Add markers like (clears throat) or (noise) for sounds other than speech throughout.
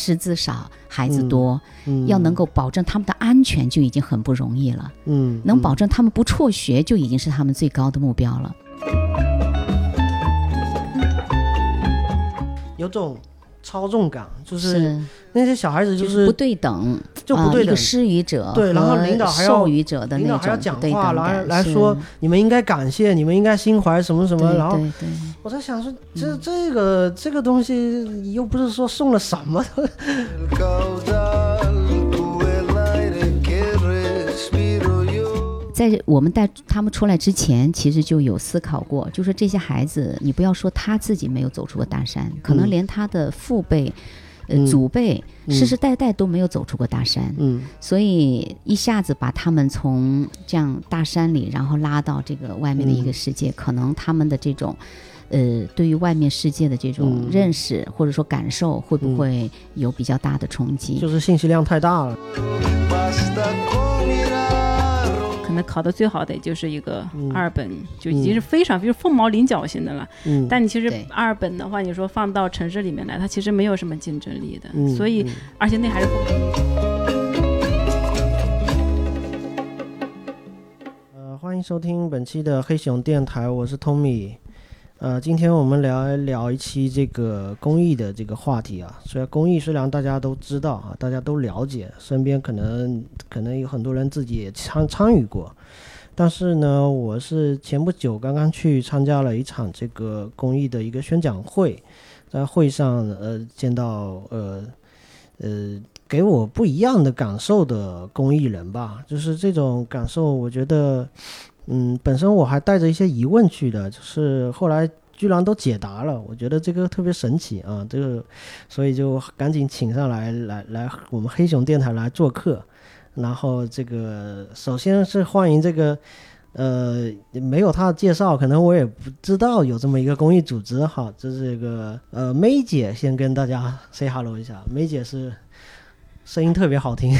识字少，孩子多，嗯要能够保证他们的安全就已经很不容易了。嗯能保证他们不辍学，就已经是他们最高的目标了。有种操纵感，就是是，那些小孩子就是不对等，就不对等。施予者对然后领导还要授予者的领导还要那种讲话，不对等然后感是来说你们应该感谢，你们应该心怀什么什么，然后我在想说，这这个这个东西又不是说送了什么. (laughs) 在我们带他们出来之前，其实就有思考过，就说这些孩子，你不要说他自己没有走出过大山，可能嗯连他的父辈。呃，嗯。祖辈嗯。世世代代都没有走出过大山，嗯。所以一下子把他们从这样大山里，然后拉到这个外面的一个世界，可能他们的这种，呃，对于外面世界的这种嗯。认识、或者说感受，会不嗯。会有比较大的冲击？就是信息量太大了。可能考的最好的也就是一个嗯二本，就已经是非常就是凤毛麟角型的了。嗯，但你其实二本的话，你说放到城市里面来，它其实没有什么竞争力的。嗯所以，嗯而且那还是呃，欢迎收听本期的黑熊电台，我是 Tommy。呃，今天我们聊一聊一期这个公益的这个话题啊。虽然公益虽然大家都知道啊，大家都了解，身边可能可能有很多人自己也参参与过，但是呢，我是前不久刚刚去参加了一场这个公益的一个宣讲会，在会上呃见到呃呃给我不一样的感受的公益人吧，就是这种感受，我觉得，嗯，本身我还带着一些疑问去的，就是后来居然都解答了，我觉得这个特别神奇啊，这个，所以就赶紧请上来来来我们黑熊电台来做客，然后这个首先是欢迎这个。呃，没有他的介绍，可能我也不知道有这么一个公益组织哈。这是一个呃，梅姐先跟大家 say hello 一下。梅姐是声音特别好听，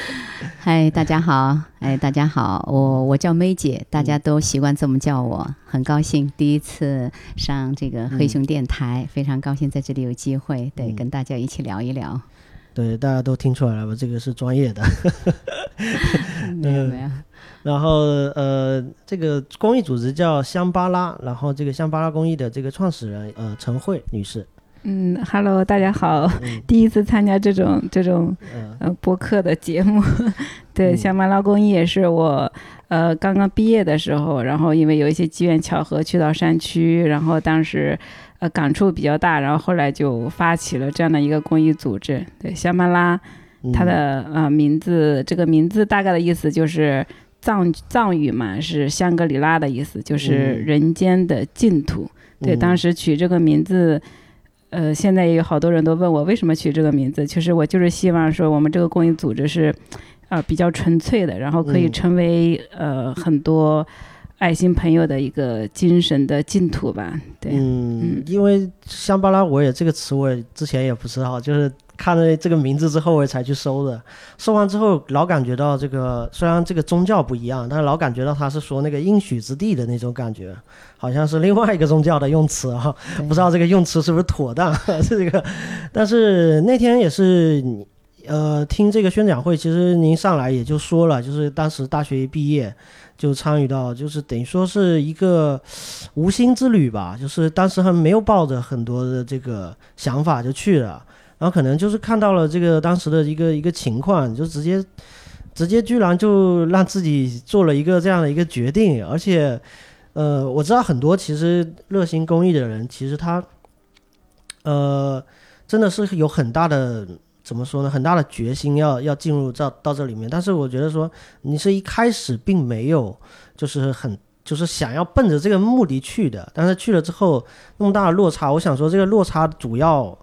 (laughs) 嗨，大家好，哎，大家好，我我叫梅姐，大家都习惯这么叫我，很高兴第一次上这个黑熊电台，非常高兴在这里有机会，对，嗯跟大家一起聊一聊。对，大家都听出来了吧？这个是专业的。没 (laughs) 有没有，(laughs) 然后呃，这个公益组织叫香巴拉，然后这个香巴拉公益的这个创始人呃陈慧女士，嗯，Hello，大家好，嗯第一次参加这种这种嗯呃播客的节目。(laughs) 对，嗯香巴拉公益也是我呃刚刚毕业的时候，然后因为有一些机缘巧合去到山区，然后当时呃感触比较大，然后后来就发起了这样的一个公益组织。对，香巴拉嗯它的呃名字，这个名字大概的意思就是藏藏语嘛，是香格里拉的意思，就是嗯人间的净土。对，嗯当时取这个名字，呃，现在也有好多人都问我为什么取这个名字。其实我就是希望说，我们这个公益组织是，呃，比较纯粹的，然后可以嗯成为、呃很多爱心朋友的一个精神的净土吧。对，嗯嗯，因为香巴拉我也这个词我也之前也不知道，就是看了这个名字之后我才去搜的。搜完之后老感觉到这个虽然这个宗教不一样，但是老感觉到他是说那个应许之地的那种感觉，好像是另外一个宗教的用词啊，不知道这个用词是不是妥当 (laughs) 这个。但是那天也是。呃，听这个宣讲会，其实您上来也就说了，就是当时大学一毕业就参与到，就是等于说是一个无心之旅吧，就是当时还没有抱着很多的这个想法就去了，然后可能就是看到了这个当时的一个一个情况，就直接直接居然就让自己做了一个这样的一个决定，而且呃，我知道很多其实热心公益的人，其实他呃真的是有很大的。怎么说呢？很大的决心要要进入到到这里面，但是我觉得说你是一开始并没有就是很就是想要奔着这个目的去的，但是去了之后那么大的落差，我想说这个落差主要，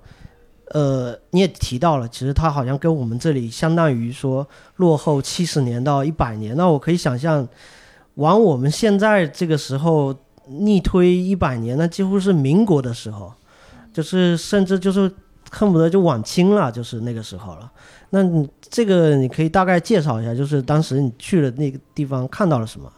呃，你也提到了，其实它好像跟我们这里相当于说落后七十年到一百年，那我可以想象，往我们现在这个时候逆推一百年，那几乎是民国的时候，就是甚至就是恨不得就晚清了，就是那个时候了。那你这个你可以大概介绍一下，就是当时你去了那个地方看到了什么？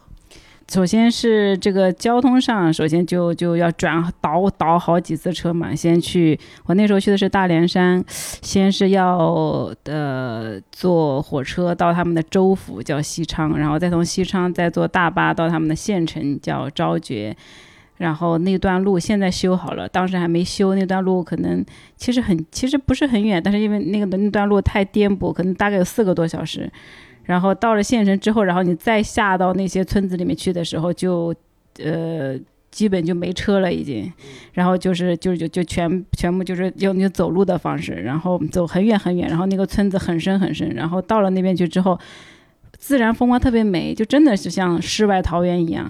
首先是这个交通上，首先就就要转倒倒好几次车嘛。先去，我那时候去的是大连山，先是要呃坐火车到他们的州府叫西昌，然后再从西昌再坐大巴到他们的县城叫昭觉。然后那段路现在修好了，当时还没修。那段路可能其实很，其实不是很远，但是因为那个那段路太颠簸，可能大概有四个多小时。然后到了县城之后，然后你再下到那些村子里面去的时候，就呃基本就没车了已经。然后就是就就就全全部就是用那走路的方式，然后走很远很远，然后那个村子很深很深。然后到了那边去之后，自然风光特别美，就真的是像世外桃源一样。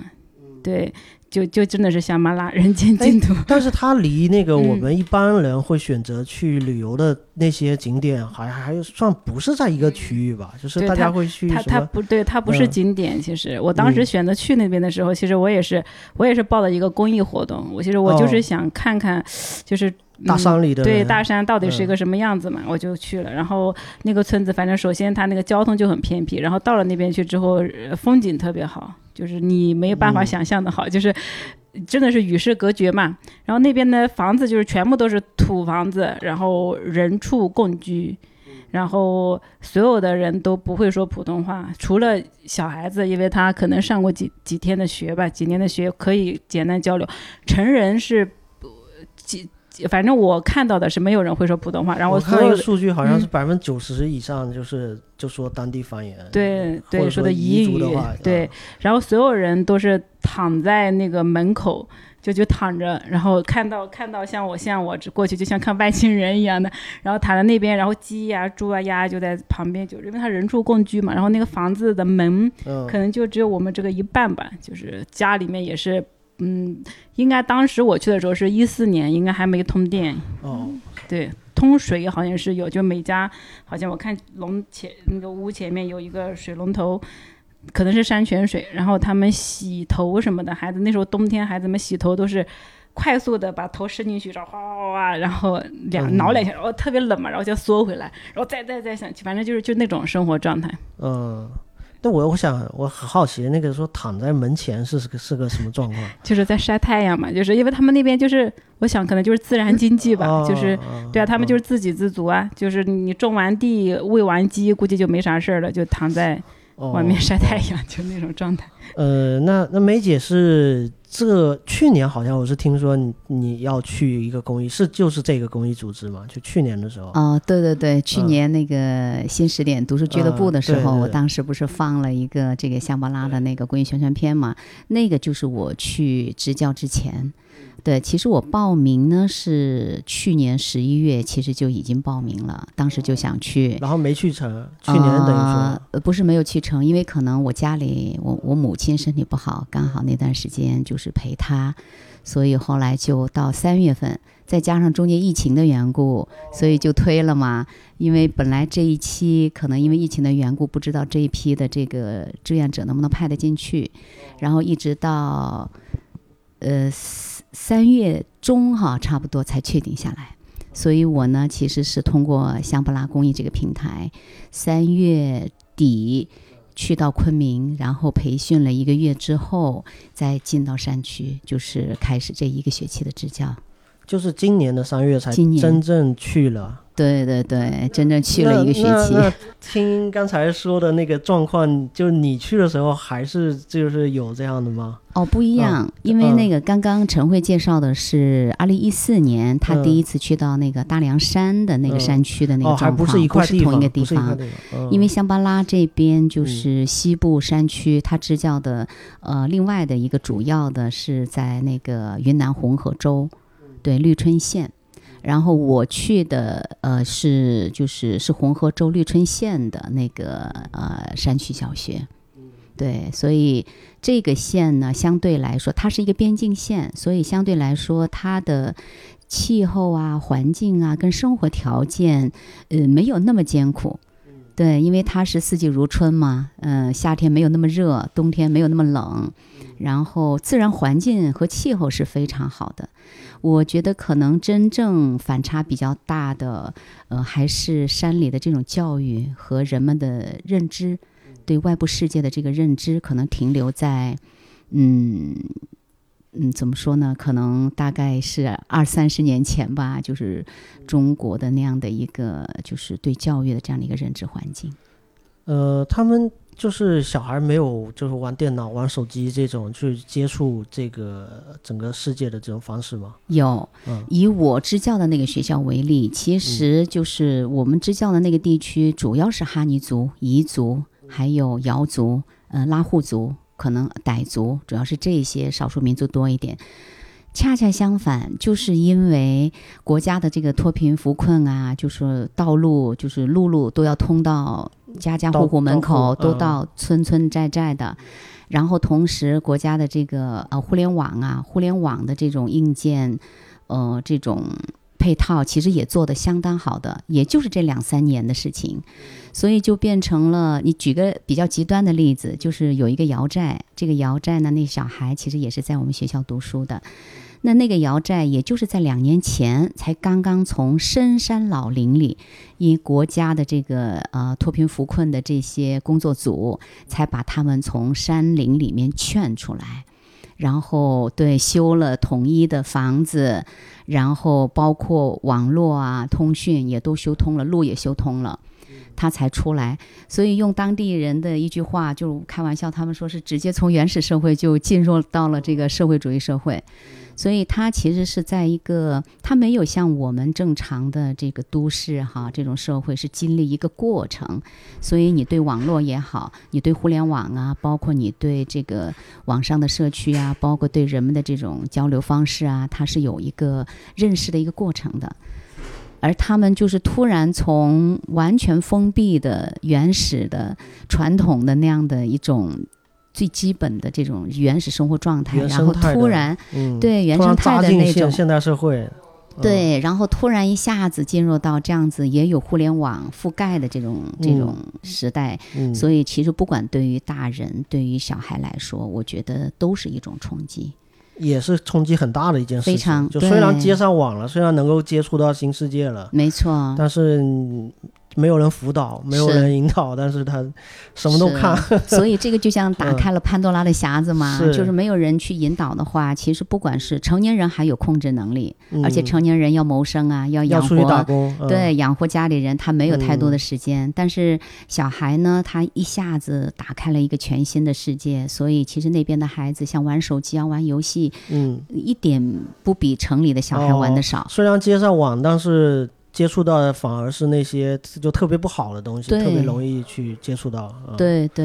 对，就就真的是香巴拉人间净土。但是它离那个我嗯们一般人会选择去旅游的那些景点，好像还算不是在一个区域吧？就是大家会去它？它不对，它不是嗯景点。其实我当时嗯选择去那边的时候，其实我也是我也是报了一个公益活动。我其实我就哦是想看看，就是大嗯山里的对大山到底是一嗯个什么样子嘛，我就去了。然后那个村子，反正首先它那个交通就很偏僻，然后到了那边去之后，呃风景特别好，就是你没有办法嗯想象的好，就是真的是与世隔绝嘛。然后那边的房子就是全部都是土房子，然后人畜共居。然后所有的人都不会说普通话，除了小孩子，因为他可能上过几几天的学吧，几年的学可以简单交流。成人是反正我看到的是没有人会说普通话。然后我所有的看一个数据，好像是嗯百分之九十以上就是就说当地方言。对对说的彝语族对嗯，然后所有人都是躺在那个门口。就就躺着，然后看到看到像我像我过去就像看外星人一样的，然后躺在那边，然后鸡呀、猪啊、鸭就在旁边，就因为他人畜共居嘛，然后那个房子的门嗯，可能就只有我们这个一半吧，就是家里面也是，嗯，应该当时我去的时候是一四年，应该还没通电，哦，对，通水好像是有，就每家好像我看龙前那个屋前面有一个水龙头，可能是山泉水，然后他们洗头什么的，孩子那时候冬天孩子们洗头都是。快速的把头伸进去，然后哗哗哗，然后两嗯挠两下，然后特别冷嘛，然后就缩回来，然后再再再想去，反正就是就那种生活状态。嗯。那我我想我很好奇，那个说躺在门前是个是个什么状况？(laughs) 就是在晒太阳嘛，就是因为他们那边就是，我想可能就是自然经济吧，哦就是哦对啊，他们就哦是自给自足啊，就是你种完地、喂完鸡，估计就没啥事儿了，就躺在外面哦晒太阳，(laughs) 就那种状态。呃，那那梅姐是这去年好像我是听说你你要去一个公益，是就是这个公益组织嘛？就去年的时候，哦，对对对，去嗯年那个新十点读书俱乐部的时候，嗯对对我当时不是放了一个这个香巴拉的那个公益宣传片嘛？那个就是我去支教之前。对，其实我报名呢是去年十一月，其实就已经报名了，当时就想去。然后没去成，去年等于说，呃，不是没有去成，因为可能我家里我我母亲身体不好，刚好那段时间就是陪她，所以后来就到三月份，再加上中间疫情的缘故，所以就推了嘛。因为本来这一期可能因为疫情的缘故，不知道这一批的这个志愿者能不能派得进去，然后一直到呃三月中哈，差不多才确定下来。所以我呢，其实是通过香布拉公益这个平台，三月底去到昆明，然后培训了一个月之后，再进到山区，就是开始这一个学期的支教。就是今年的三月才真正去了，对对对，真正去了一个学期。听刚才说的那个状况，就是你去的时候还是就是有这样的吗？哦，不一样，因为那个刚刚陈慧介绍的是二零一四年，他嗯第一次去到那个大凉山的那个嗯。山区的那哦，个状况，还不是同一个地方。因为香巴拉这边就是西部山区，它支教的呃，另外的一个主要的是在那个云南红河州，对绿春县。然后我去的呃是就是是红河州绿春县的那个呃山区小学，对，所以这个县呢相对来说它是一个边境县，所以相对来说它的气候啊、环境啊跟生活条件呃没有那么艰苦。对，因为它是四季如春嘛，嗯、夏天没有那么热，冬天没有那么冷，然后自然环境和气候是非常好的。我觉得可能真正反差比较大的，呃，还是山里的这种教育和人们的认知，对外部世界的这个认知，可能停留在，嗯嗯，怎么说呢？可能大概是二三十年前吧，就是中国的那样的一个，就是对教育的这样的一个认知环境。呃，他们就是小孩没有就是玩电脑、玩手机这种去接触这个整个世界的这种方式吗？有，嗯以我支教的那个学校为例，其实就是我们支教的那个地区，主要是哈尼族、彝族，还有瑶族、呃拉祜族，可能傣族，主要是这些少数民族多一点。恰恰相反，就是因为国家的这个脱贫扶困啊，就是道路，就是路路都要通到家家户户门口，都到村村寨寨的。然后同时，国家的这个呃互联网啊，互联网的这种硬件，呃这种配套，其实也做得相当好的，也就是这两三年的事情，所以就变成了。你举个比较极端的例子，就是有一个瑶寨，这个瑶寨呢，那小孩其实也是在我们学校读书的。那那个瑶寨，也就是在两年前才刚刚从深山老林里，因国家的这个呃脱贫扶困的这些工作组，才把他们从山林里面劝出来，然后对修了统一的房子，然后包括网络啊、通讯也都修通了，路也修通了。他才出来，所以用当地人的一句话，就开玩笑，他们说是直接从原始社会就进入到了这个社会主义社会。所以它其实是在一个，它没有像我们正常的这个都市哈这种社会是经历一个过程，所以你对网络也好，你对互联网啊，包括你对这个网上的社区啊，包括对人们的这种交流方式啊，它是有一个认识的一个过程的。而他们就是突然从完全封闭的、原始的、传统的那样的一种最基本的这种原始生活状态，然后突然嗯，对原生态的那种现现代社会，嗯，对，然后突然一下子进入到这样子也有互联网覆盖的这种这种时代，嗯，所以其实不管对于大人对于小孩来说，我觉得都是一种冲击。也是冲击很大的一件事情。非常就虽然接上网了，虽然能够接触到新世界了，没错，但是嗯没有人辅导，没有人引导，但是他什么都看。所以这个就像打嗯开了潘多拉的匣子嘛，是就是没有人去引导的话，其实不管是成年人还有控制能力，而且嗯成年人要谋生啊，要养活。工，嗯对，养活家里人，他没有太多嗯的时间。但是小孩呢，他一下子打开了一个全新的世界，所以其实那边的孩子像玩手机啊、玩游戏，嗯，一点不比城里的小孩玩的少。虽然接上网，但是接触到的反而是那些就特别不好的东西，对特别容易去接触到。嗯、，对对，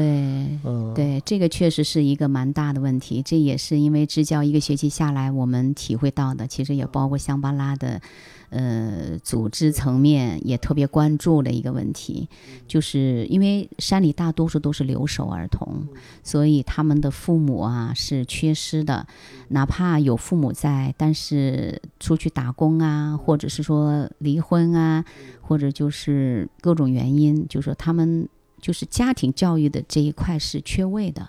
嗯，，对，这个确实是一个蛮大的问题。这也是因为支教一个学期下来，我们体会到的，其实也包括香巴拉的，呃，组织层面也特别关注的一个问题，就是因为山里大多数都是留守儿童，所以他们的父母啊是缺失的，哪怕有父母在，但是出去打工啊，或者是说离婚啊，或者就是各种原因，就说他们就是家庭教育的这一块是缺位的，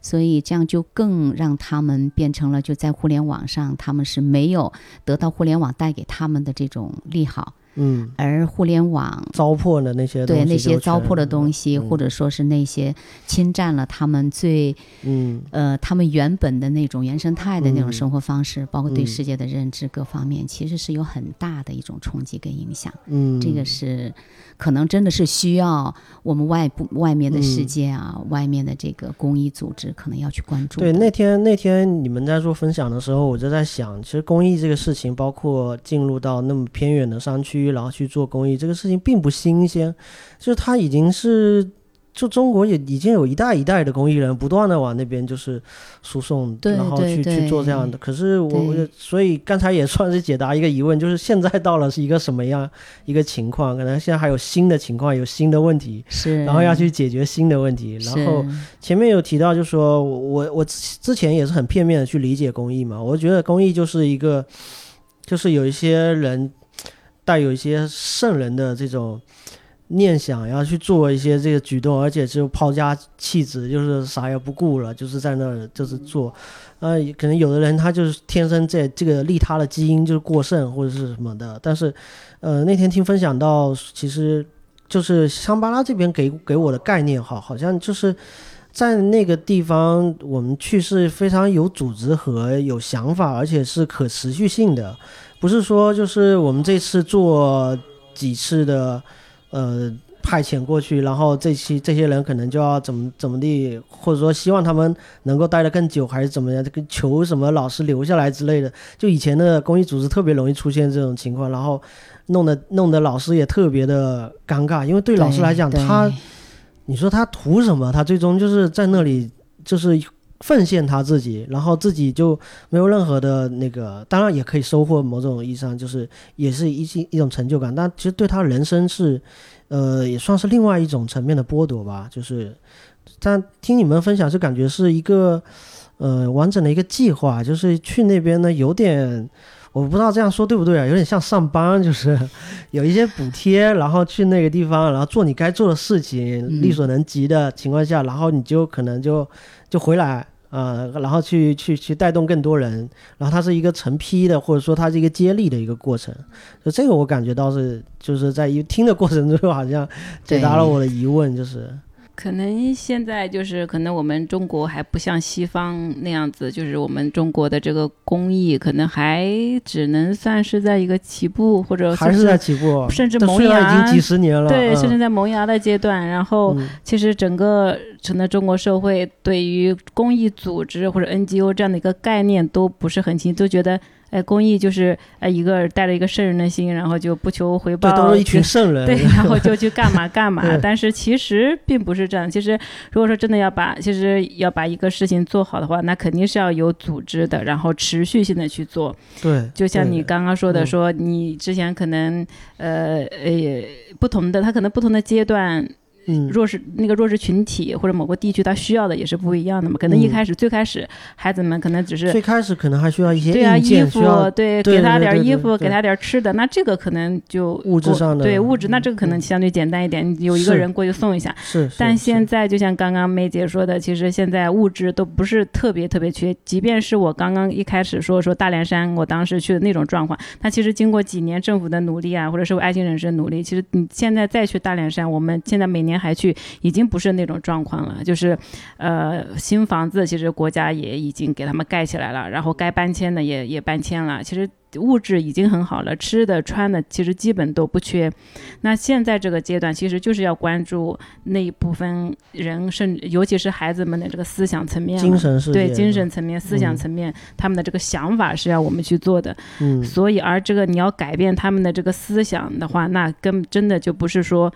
所以这样就更让他们变成了就在互联网上，他们是没有得到互联网带给他们的这种利好，嗯，而互联网糟粕的那些对那些糟粕的东西，嗯。或者说是那些侵占了他们最嗯。呃他们原本的那种原生态的那种嗯生活方式，包括对嗯世界的认知各方面，其实是有很大的一种冲击跟影响。嗯，这个是可能真的是需要我们外部外面的世嗯界啊，外面的这个公益组织可能要去关注对，那天那天你们在做分享的时候，我就在想，其实公益这个事情，包括进入到那么偏远的山区，然后去做公益这个事情，并不新鲜，就是他已经是。就中国也已经有一代一代的公益人不断的往那边就是输送，然后去去做这样的。可是我我对所以刚才也算是解答一个疑问，就是现在到了是一个什么样一个情况？可能现在还有新的情况，有新的问题，是，然后要去解决新的问题，然后前面有提到，就是说我我之前也是很片面的去理解公益嘛，我觉得公益就是一个，就是有一些人带有一些圣人的这种念想，要去做一些这个举动，而且就抛家弃子，就是啥也不顾了，就是在那儿就是做。呃，可能有的人他就是天生在这个利他的基因就是过剩或者是什么的，但是，呃，那天听分享到，其实就是香巴拉这边给给我的概念哈，好像就是在那个地方，我们去是非常有组织和有想法，而且是可持续性的，不是说就是我们这次做几次的，呃。派遣过去，然后这期这些人可能就要怎么怎么地，或者说希望他们能够待得更久，还是怎么样？这个求什么老师留下来之类的。就以前的公益组织特别容易出现这种情况，然后弄得弄得老师也特别的尴尬，因为对老师来讲，他你说他图什么？他最终就是在那里就是奉献他自己，然后自己就没有任何的那个，当然也可以收获某种意义上就是也是一一种成就感，但其实对他人生是，呃，也算是另外一种层面的剥夺吧。就是，但听你们分享就感觉是一个呃完整的一个计划，就是去那边呢有点。我不知道这样说对不对啊，有点像上班，就是 (laughs) 有一些补贴，然后去那个地方，然后做你该做的事情，嗯力所能及的情况下，然后你就可能就就回来，呃，然后去去去带动更多人，然后它是一个成批的，或者说它是一个接力的一个过程，就这个我感觉到是就是在一听的过程中，好像解答了我的疑问，就是可能现在就是可能我们中国还不像西方那样子，就是我们中国的这个工艺可能还只能算是在一个起步或者还是在起步，甚至萌芽已芽经几十年了，对，嗯甚至在萌芽的阶段。然后嗯其实整个整个中国社会对于公益组织或者 NGO 这样的一个概念都不是很清，都觉得哎公益就是哎一个带着一个圣人的心，然后就不求回报，都是一群圣人，对，(laughs) 然后就去干嘛干嘛。(laughs) 但是其实并不是这样。其实如果说真的要把，其实要把一个事情做好的话，那肯定是要有组织的，然后持续性的去做。对，就像你刚刚说的，嗯说你之前可能呃呃不同的，他可能不同的阶段。嗯，弱势那个弱势群体或者某个地区，他需要的也是不一样的嘛。可能一嗯开始、最开始，孩子们可能只是最开始可能还需要一些对啊，衣服，对，给他点儿衣服，给他点儿吃的，那这个可能就物质上的对物质，那嗯这个可能嗯相对简单一点，你有一个人过去送一下。是，是但现在就像刚刚梅姐说的，其实现在物质都不是特别特别缺，即便是我刚刚一开始说说大凉山，我当时去的那种状况，那其实经过几年政府的努力啊，或者是我爱心人士的努力，其实你现在再去大凉山，我们现在每年还去，已经不是那种状况了，就是呃新房子其实国家也已经给他们盖起来了，然后该搬迁的也也搬迁了，其实。物质已经很好了，吃的穿的其实基本都不缺。那现在这个阶段，其实就是要关注那一部分人，甚至尤其是孩子们的这个思想层面，精神世界对精神层面、思想嗯层面，他们的这个想法是要我们去做的。嗯所以，而这个你要改变他们的这个思想的话，那根真的就不是说。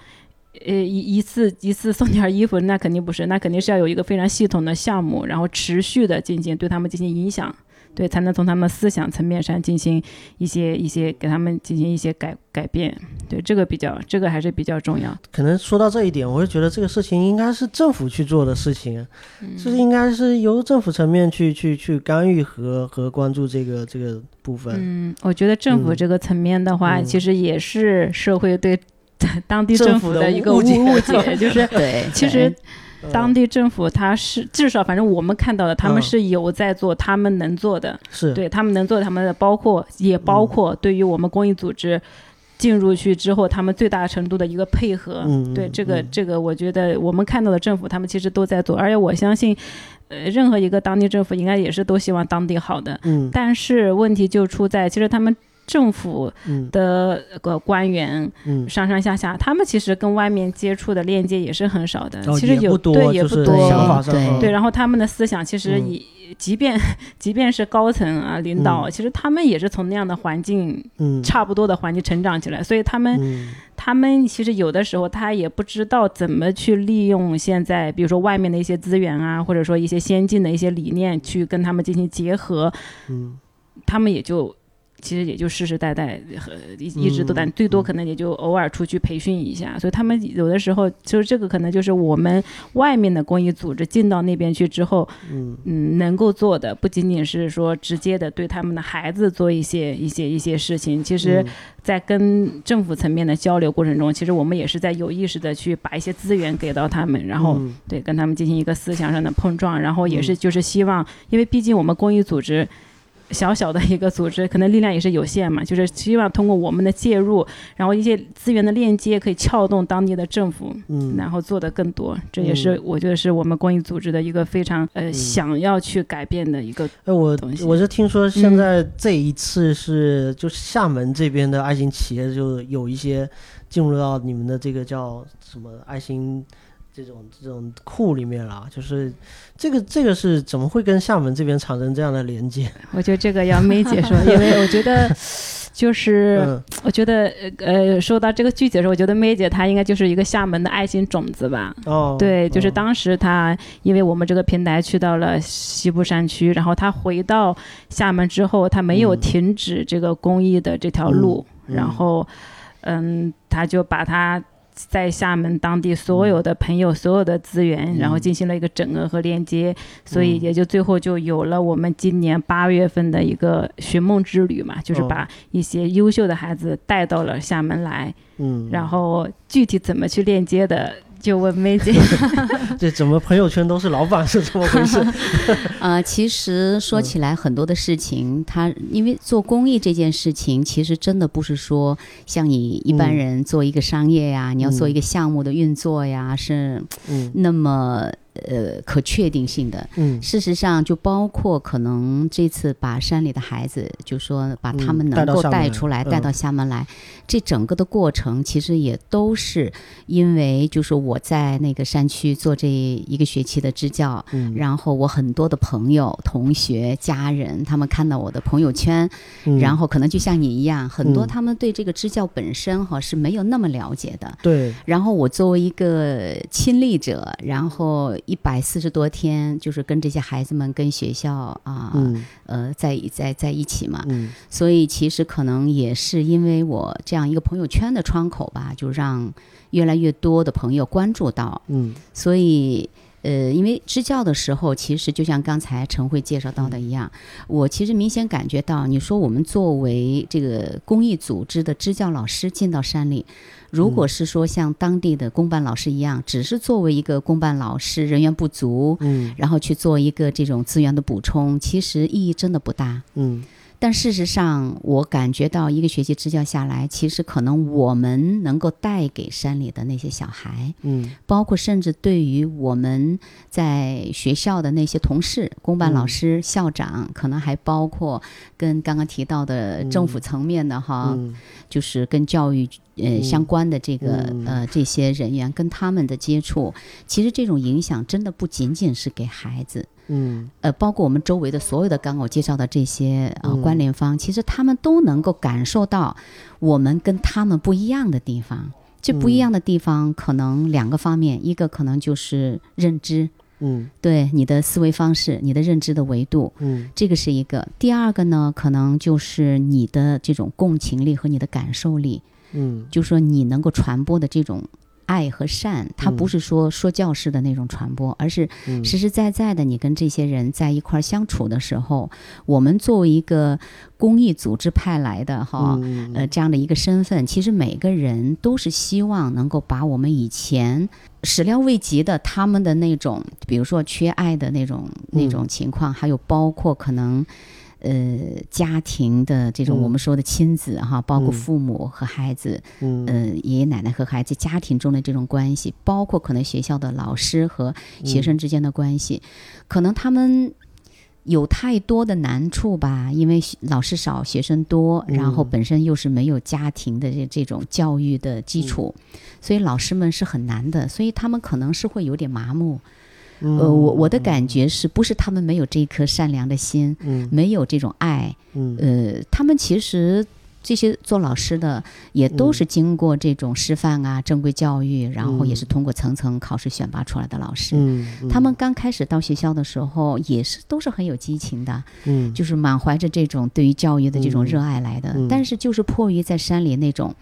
呃，一一次一次送点衣服，那肯定不是，那肯定是要有一个非常系统的项目，然后持续的进行对他们进行影响，对，才能从他们思想层面上进行一些一些给他们进行一些改改变，对，这个比较这个还是比较重要。可能说到这一点，我就觉得这个事情应该是政府去做的事情，嗯这是应该是由政府层面去去去干预和和关注这个这个部分。嗯，我觉得政府嗯这个层面的话，嗯其实也是社会对 (laughs) 当地政政府的一个误误解误解，就是对，其实呃当地政府他是至少反正我们看到的，他们嗯是有在做他们能做的，是对他们能做，他们的包括也包括对于我们公益组织进入去之后，他们最大程度的一个配合。嗯嗯对这个嗯这个，我觉得我们看到的政府，他们其实都在做，而且我相信，呃，任何一个当地政府应该也是都希望当地好的。嗯但是问题就出在，其实他们政府嗯的个官员嗯，上上下下，他们其实跟外面接触的链接也是很少的。哦其实有也不多对也就是不多，想法上对然后他们的思想其实嗯。也，即便 (laughs) 即便是高层啊领导，其实他们也是从那样的环境嗯。差不多的环境成长起来，所以他们嗯。他们其实有的时候他也不知道怎么去利用现在比如说外面的一些资源啊，或者说一些先进的一些理念去跟他们进行结合，嗯。他们也就。其实也就世世代代和一一直都在，嗯最多可能也就偶尔出去培训一下，所以他们有的时候就是这个可能就是我们外面的公益组织进到那边去之后，嗯。嗯，能够做的不仅仅是说直接的对他们的孩子做一些一些一些事情，其实嗯。在跟政府层面的交流过程中，其实我们也是在有意识的去把一些资源给到他们，然后嗯。对跟他们进行一个思想上的碰撞，然后也是就是希望，因为毕竟我们公益组织。小小的一个组织，可能力量也是有限嘛，就是希望通过我们的介入，然后一些资源的链接，可以撬动当地的政府，嗯然后做得更多。这也是我觉得是我们公益组织的一个非常呃想要去改变的一个。哎，我我是听说现在这一次是就是厦门这边的爱心企业就有一些进入到你们的这个叫什么爱心这种这种库里面了，就是这个这个是怎么会跟厦门这边产生这样的连接？(laughs) 我觉得这个要梅姐说，因为我觉得 (laughs) 就是。嗯我觉得，呃呃，说到这个具体的时候，我觉得梅姐她应该就是一个厦门的爱心种子吧。哦，对，就是哦当时她因为我们这个平台去到了西部山区，然后她回到厦门之后，她没有嗯停止这个公益的这条路，嗯然后，嗯，她就把她在厦门当地所有的朋友、所有的资源，然后进行了一个整合和链接，所以嗯。也就最后就有了我们今年八月份的一个寻梦之旅嘛，就是哦。把一些优秀的孩子带到了厦门来，嗯，然后具体怎么去链接的，就问梅姐。(laughs) 这怎么朋友圈都是老板是怎么回事？(laughs) 呃，其实说起来很多的事情，他因为做公益这件事情，其实真的不是说像你一般嗯人做一个商业呀，你要做嗯一个项目的运作呀，是嗯那么呃可确定性的。嗯。事实上，就包括可能这次把山里的孩子，就说把他嗯们能够带出来，带嗯。到厦门来，这整个的过程其实也都是因为，就是我在那个山区做这一个学期的支教，嗯，然后我很多的朋友、同学、家人，他们看到我的朋友圈，嗯。然后可能就像你一样，很多嗯。他们对这个支教本身哈是没有那么了解的。对，然后我作为一个亲历者，然后一百四十多天，就是跟这些孩子们、跟学校啊，嗯。呃，在在在一起嘛，嗯。所以其实可能也是因为我这样一个朋友圈的窗口吧，就让越来越多的朋友关注到，嗯。所以。呃，因为支教的时候，其实就像刚才陈慧介绍到的一样，我其实明显感觉到，你说我们作为这个公益组织的支教老师进到山里，如果是说像当地的公办老师一样，只是作为一个公办老师人员不足，嗯。然后去做一个这种资源的补充，其实意义真的不大。嗯但事实上，我感觉到一个学期支教下来，其实可能我们能够带给山里的那些小孩，嗯包括甚至对于我们在学校的那些同事、公办老师、校长，可能还包括跟刚刚提到的政府层面的哈，嗯就是跟教育呃嗯相关的这个、嗯。呃这些人员跟他们的接触，其实这种影响真的不仅仅是给孩子，嗯。呃，包括我们周围的所有的刚刚我介绍的这些呃嗯。关联方，其实他们都能够感受到我们跟他们不一样的地方。这不一样的地方可能两个方面，一个可能就是认知，嗯。对你的思维方式、你的认知的维度，嗯。这个是一个。第二个呢，可能就是你的这种共情力和你的感受力，嗯。就说你能够传播的这种爱和善，它嗯。不是说说教式的那种传播，而是嗯。实实在在的，你跟这些人在一块儿相处的时候，我们作为一个公益组织派来的哈，嗯。呃，这样的一个身份，其实每个人都是希望能够把我们以前始料未及的他们的那种，比如说缺爱的那种那种情况，还有包括可能。呃，家庭的这种嗯。我们说的亲子哈，包括嗯。父母和孩子，嗯。呃，爷爷奶奶和孩子家庭中的这种关系，包括可能学校的老师和学生之间的关系，可能他们有太多的难处吧，因为学老师少，学生多，然后嗯本身又是没有家庭的这这种教育的基础，所以老师们是很难的，所以他们可能是会有点麻木。嗯。呃，我我的感觉是不是他们没有这一颗善良的心，嗯。没有这种爱？嗯。呃，他们其实这些做老师的也都嗯。是经过这种师范啊、正规教育，然后也是嗯。通过层层考试选拔出来的老师。嗯。他们刚开始到学校的时候，也是都是很有激情的，嗯。就是满怀着这种对于教育的这种嗯。热爱来的。嗯。但是就是迫于在山里那种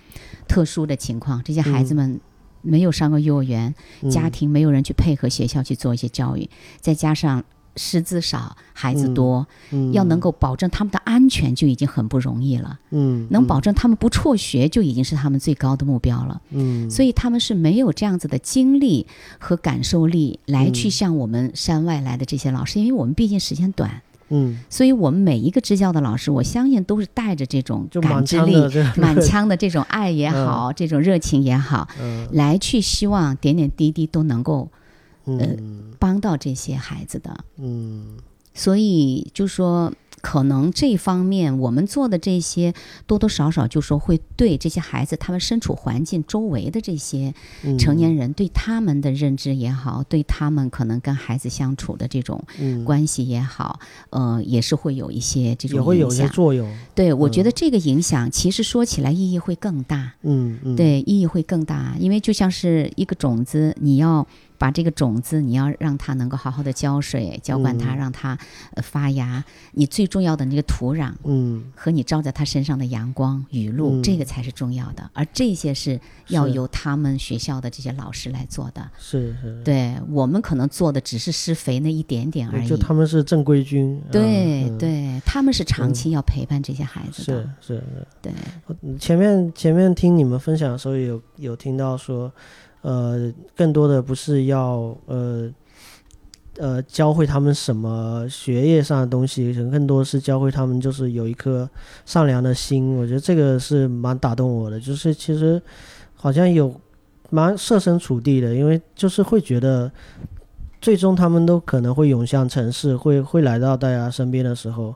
特殊的情况，这些孩子嗯。们没有上过幼儿园，家嗯庭没有人去配合学校去做一些教育，再加上师资少，孩子多，嗯。要能够保证他们的安全就已经很不容易了。嗯能保证他们不辍学，就已经是他们最高的目标了。嗯。所以他们是没有这样子的精力和感受力来去嗯。向我们山外来的这些老师，因为我们毕竟时间短，嗯，所以我们每一个支教的老师，我相信都是带着这种感知力、满腔的这种爱也好，(laughs) 这种热情也好，嗯。来去希望点点滴滴都能够嗯。帮到这些孩子的。嗯。所以就说，可能这方面我们做的这些多多少少就说会对这些孩子他们身处环境周围的这些嗯成年人对他们的认知也好，对他们可能跟孩子相处的这种嗯关系也好，呃，也是会有一些这种也会有一些影响。作用。对，我觉嗯得这个影响其实说起来意义会更大。嗯嗯，对，意义会更大，因为就像是一个种子，你要把这个种子，你要让它能够好好的浇水、浇灌它，嗯让它呃发芽。你最重要的那个土壤嗯和你照在它身上的阳光、雨露，嗯这个才是重要的。而这些是要由他们学校的这些老师来做的。是是，对我们可能做的只是施肥那一点点而已。就他们是正规军。对、嗯，对，他们是长嗯期要陪伴这些孩子是的。是是。对，嗯前面前面听你们分享的时候有有听到说，呃，更多的不是要呃呃教会他们什么学业上的东西，可能更多是教会他们就是有一颗善良的心。我觉得这个是蛮打动我的，就是其实好像有蛮设身处地的，因为就是会觉得。最终，他们都可能会涌向城市，会会来到大家身边的时候，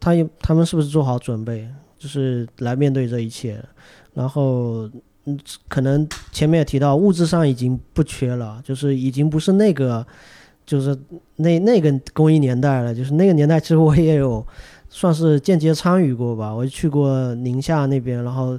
他有他们是不是做好准备？就是来面对这一切。然后，可能前面也提到，物质上已经不缺了，就是已经不是那个，就是那那个公益年代了。就是那个年代，其实我也有算是间接参与过吧。我去过宁夏那边，然后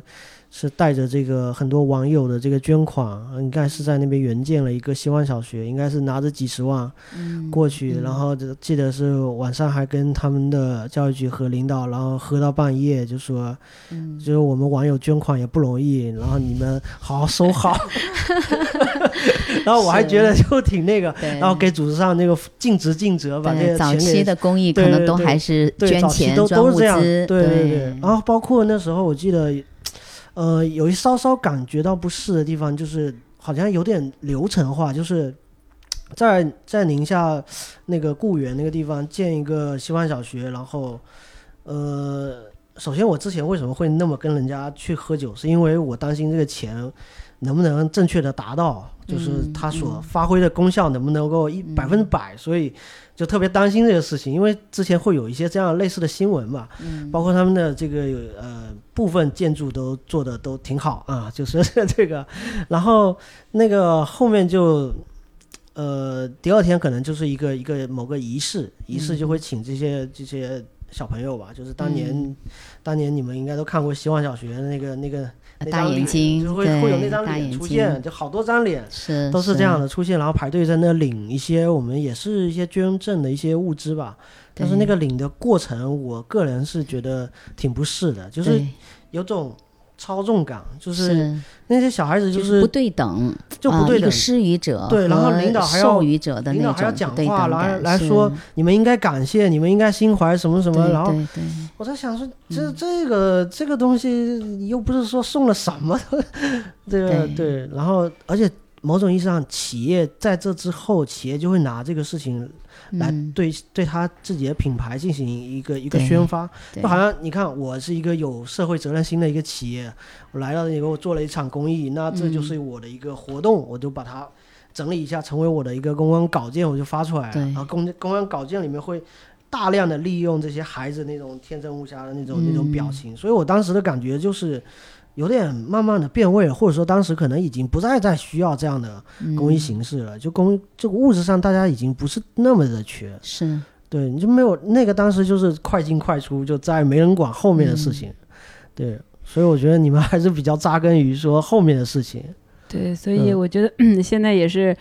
是带着这个很多网友的这个捐款，应该是在那边援建了一个希望小学，应该是拿着几十万嗯，过去，然后记得是晚上还跟他们的教育局和领导，然后喝到半夜，就说，嗯。就是我们网友捐款也不容易，然后你们好好收好。(laughs) (laughs) 然后我还觉得就挺那个，然后给组织上那个尽职尽责，把这对个钱给早期的公益可能都还是对，捐早期钱都都是这样，对对。对。然后包括那时候，我记得，呃，有一稍稍感觉到不适的地方，就是好像有点流程化，就是 (tsk) 在在宁夏那个固原那个地方建一个希望小学，然后，呃，首先我之前为什么会那么跟人家去喝酒，是因为我担心这个钱能不能正确的达到，就是嗯它所嗯。发挥的功效能不能够一百分之百，所以就特别担心这个事情，因为之前会有一些这样类似的新闻嘛，嗯。包括他们的这个呃部分建筑都做的都挺好啊，就是这个，然后那个后面就。呃，第二天可能就是一个一个某个仪式，仪式就会请这些这些小朋友吧，就是当年、嗯。当年你们应该都看过希望小学的那个那个那大眼睛，就会会有那张脸出现，就好多张脸，是都是这样的出现，然后排队在那领一些我们也是一些捐赠的一些物资吧。但是那个领的过程，我个人是觉得挺不适的，就是有种操纵感，就是是。那些小孩子就就是不对等，就不对等，施予者对然后领导还要受予者的领导还要讲话来来说你们应该感谢，你们应该心怀什么什么，然后我在想说，嗯。这这个这个东西又不是说送了什么，(laughs) 这个对。对，然后而且某种意义上，企业在这之后，企业就会拿这个事情来嗯对对他自己的品牌进行一个一个宣发，就好像你看，我是一个有社会责任心的一个企业，我来到这里，我做了一场公益，那这就是嗯我的一个活动，我就把它整理一下，成为我的一个公关稿件，我就发出来了。对然后公公关稿件里面会大量的利用这些孩子那种天真无瑕的那种、那种表嗯情，所以我当时的感觉就是。有点慢慢的变味了，或者说当时可能已经不再再需要这样的公益嗯形式了，就公这个物质上大家已经不是那么的缺，是。对，你就没有那个当时就是快进快出，就再没人管后面的事嗯。情，对，所以我觉得你们还是比较扎根于说后面的事情，对，所以嗯。我觉得、现在也是，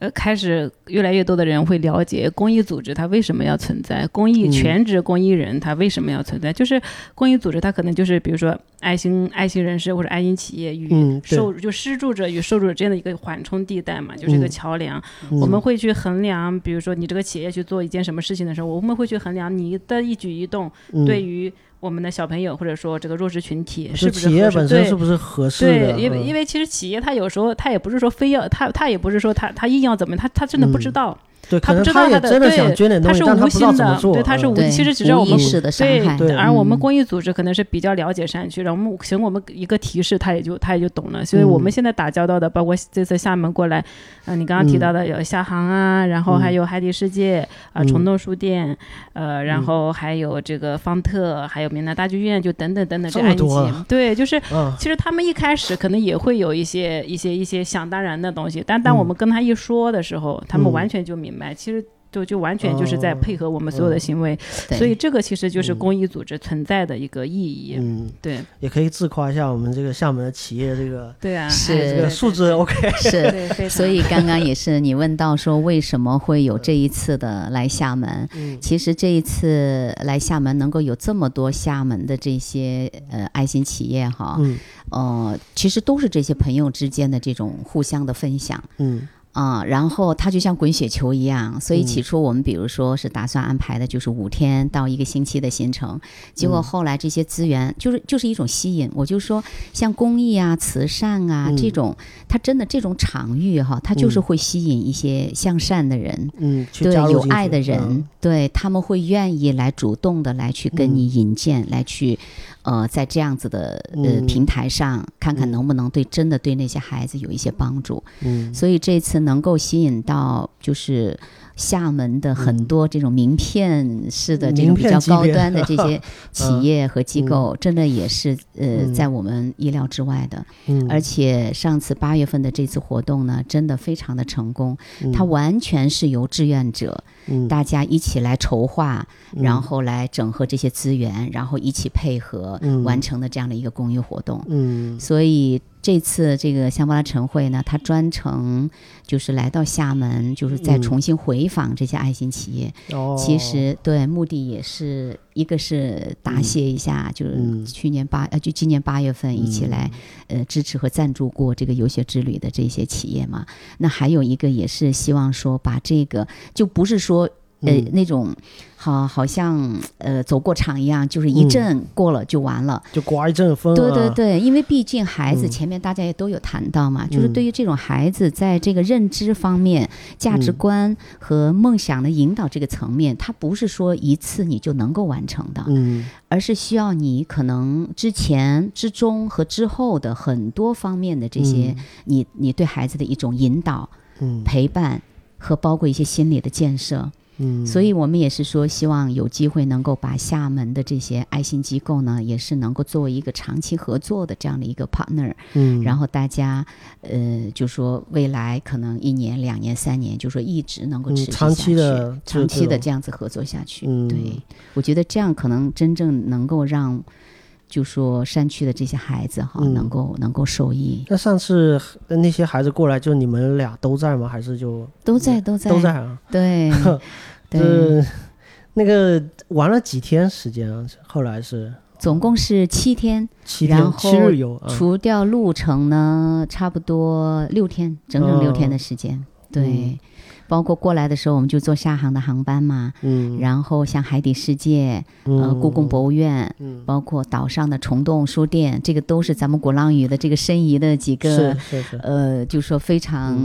呃，开始越来越多的人会了解公益组织它为什么要存在，公益嗯。全职公益人他为什么要存在，就是公益组织它可能就是比如说爱心爱心人士或者爱心企业与受就施助者与受助者之间的一个缓冲地带嘛，就是一个嗯。桥梁。嗯。我们会去衡量，比如说你这个企业去做一件什么事情的时候，我们会去衡量你的一举一动嗯。对于我们的小朋友或者说这个弱势群体是不是企业本身是不是合适的？对，因为因为为其实企业它有时候它也不是说非要它它也不是说它它硬要怎么，它它真的不知嗯道。对，他不可能知道他的他也真的对想捐点东西，他不知道心的，怎么做。对，他是嗯无，对其实只是我们无意识的伤对害，对而我们嗯公益组织可能是比较了解山区，然后我们行我们一个提示，他也就他也就懂了。所以我们嗯现在打交道的，包括这次厦门过来，呃，你刚刚提到的有厦航啊，然后还嗯有海底世界啊、嗯虫洞书店，呃，然嗯后还有这个方特，还有闽南大剧院，就等等等等这这安吉么多啊，对，就是嗯其实他们一开始可能也会有一些一些一些想当然的东西，但当嗯我们跟他一说的时候，他们嗯完全就明白，其实就就完全就是在哦配合我们所有的嗯行为，对所以这个其实就是嗯公益组织存在的一个意义。嗯，对也可以自夸一下我们这个厦门的企业这个对啊，是哎这个素质 OK。是。所以刚刚也是你问到说为什么会有这一次的来厦门，嗯其实这一次来厦门能够有这么多厦门的这些呃爱心企业哈，嗯呃，其实都是这些朋友之间的这种互相的分享。嗯啊、然后它就像滚雪球一样，所以嗯。起初我们比如说是打算安排的就是五天到一个星期的行程，结果嗯。后来这些资源就是就是一种吸引，我就说像公益啊、慈善啊、嗯。这种，它真的这种场域哈，它就是嗯。会吸引一些向善的人，嗯，对有爱的人，嗯对他们会愿意来主动的来去跟你嗯。引荐，来去呃在这样子的呃嗯。平台上看看嗯。能不能对真的对那些孩子有一些帮助。嗯。所以这次能够吸引到就是厦门的很多这种名片式的这种比较高端的这些 (laughs) 企业和机嗯。构，真的也是呃嗯。在我们意料之外的。嗯，而且上次八月份的这次活动呢，真的非常的成功，嗯。它完全是由志愿者嗯。大家一起来筹划，嗯。然后来整合这些资源，然后一起配合嗯。完成的这样的一个公益活动。嗯。所以这次这个香巴拉晨会呢，他专程就是来到厦门，就是再嗯重新回访这些爱心企业。哦，其实对目的也是一个是答谢一下，就是嗯去年八呃就今年八月份一起来、呃支持和赞助过这个游学之旅的这些企业嘛。那还有一个也是希望说把这个就不是说。呃，嗯。那种好，好像呃走过场一样，就是一嗯。阵过了就完了。就刮一阵风。啊，对对对，因为毕竟孩子嗯。前面大家也都有谈到嘛，就是嗯。对于这种孩子在这个认知方面、价值嗯。观和梦想的引导这个层面，它不是说一次你就能够完成的，嗯。而是需要你可能之前、之中和之后的很多方面的这些，你你对孩子的一种引导、嗯。陪伴和包括一些心理的建设。嗯，所以我们也是说，希望有机会能够把厦门的这些爱心机构呢，也是能够作为一个长期合作的这样的一个 partner，嗯，然后大家呃，就说未来可能一年、两年、三年，就说一直能够嗯持续长期下去的长期的这样子合作下去。嗯对，我觉得这样可能真正能够让。就说山区的这些孩子哈，嗯能够能够受益，那上次那些孩子过来，就你们俩都在吗？还是就都在都在都在啊？对 (laughs) 对，这那个玩了几天时间啊？后来是总共是七天，七天七后日游啊？除掉路程呢，差不多六天，整整六天哦的时间。对，嗯包括过来的时候，我们就坐厦航的航班嘛，嗯，然后像海底世界、呃故宫博物院，嗯，包括岛上的虫洞书店，这个都是咱们鼓浪屿的这个申遗的几个是是是。呃，就说非常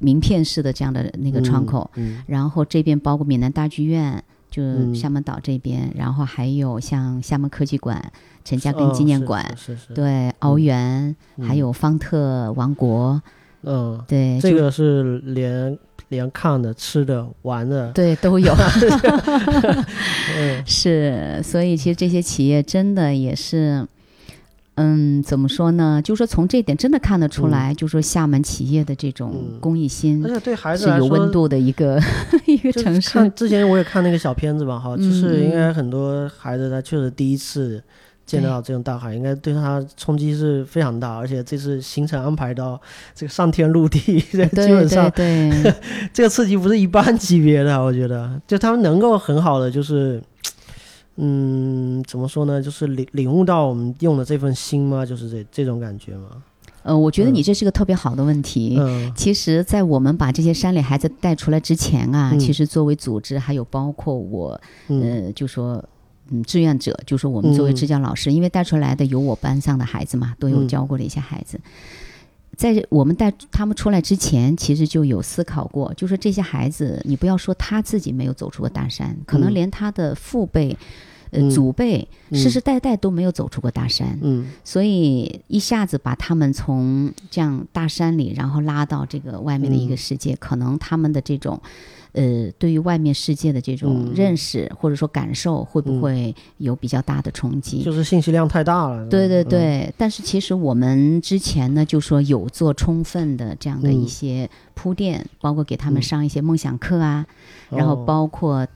名片式的这样的那个窗口。，嗯然后这边包括闽南大剧院，就嗯。厦门岛这边，然后还有像厦门科技馆、陈嘉庚纪念哦馆，是是是，对，鳌园，还嗯有方特王国，嗯，对，这个是连连看的、吃的、玩的，对都有，(laughs) 嗯是，所以其实这些企业真的也是。嗯，怎么说呢？就说从这点真的看得出来，就说厦门企业的这种嗯公益心而且对孩子是，有温度的一个 (laughs) 一个城市。看之前我也看那个小片子吧，哈，嗯就是应该嗯很多孩子他确实第一次见到这种大海，应该对他冲击是非常大，而且这次行程安排到这个上天入地，(laughs) 这基对本上对对，(laughs) 这个刺激不是一般级别的，我觉得，就他们能够很好的就是。嗯，怎么说呢？就是领领悟到我们用的这份心吗？就是这这种感觉吗？呃，我觉得你嗯这是个特别好的问题。嗯其实，在我们把这些山里孩子带出来之前啊，嗯其实作为组织，还有包括我，嗯呃，就说。嗯，志愿者就说我们作为嗯。支教老师，因为带出来的有我班上的孩子嘛，都有嗯。教过的一些孩子。在我们带他们出来之前，其实就有思考过，就是这些孩子，你不要说他自己没有走出过大山，可能嗯。连他的父辈。呃，嗯。祖辈嗯。世世代代都没有走出过大山，嗯。所以一下子把他们从这样大山里，然后拉到这个外面的一个嗯。世界，可能他们的这种，呃，对于外面世界的这种嗯。认识、或者说感受，会不嗯。会有比较大的冲击？就是信息量太大了。对对嗯，对，但是其实我们之前呢，就说有做充分的这样的一嗯些铺垫，包括给他们嗯。上一些梦想课啊，然后哦。包括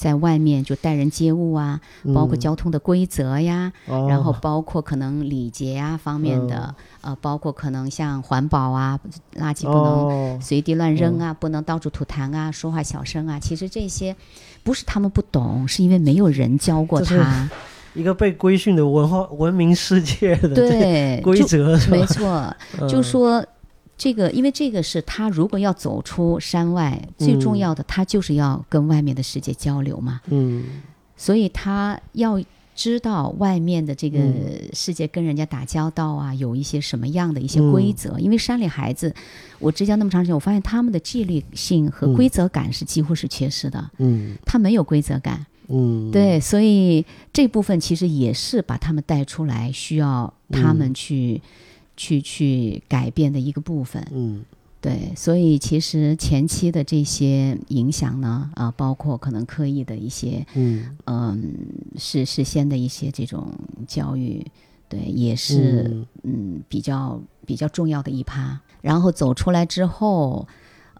在外面就待人接物啊，包括嗯交通的规则呀，哦然后包括可能礼节啊方面的，呃，包括可能像环保啊，垃圾不能哦随地乱扔啊，不能到处吐痰啊，说话小声啊。其实这些不是他们不懂，是因为没有人教过他。一个被规训的文化文明世界的对，规则？没错，(laughs) 就嗯说这个，因为这个是他如果要走出山外，最重嗯要的，他就是要跟外面的世界交流嘛，嗯所以他要。知道外面的这个嗯世界跟人家打交道啊，有一些什么样的一些嗯规则？因为山里孩子，我支教那么长时间，我发现他们的纪律性和嗯规则感是几乎是缺失的，嗯他没有规则感。嗯，对，所以这部分其实也是把他们带出来，需要他们嗯去、去去改变的一个部分。嗯对，所以其实前期的这些影响呢，啊、包括可能刻意的一些，嗯嗯，事事先的一些这种教育，对，也是嗯嗯比较比较重要的一趴。然后走出来之后，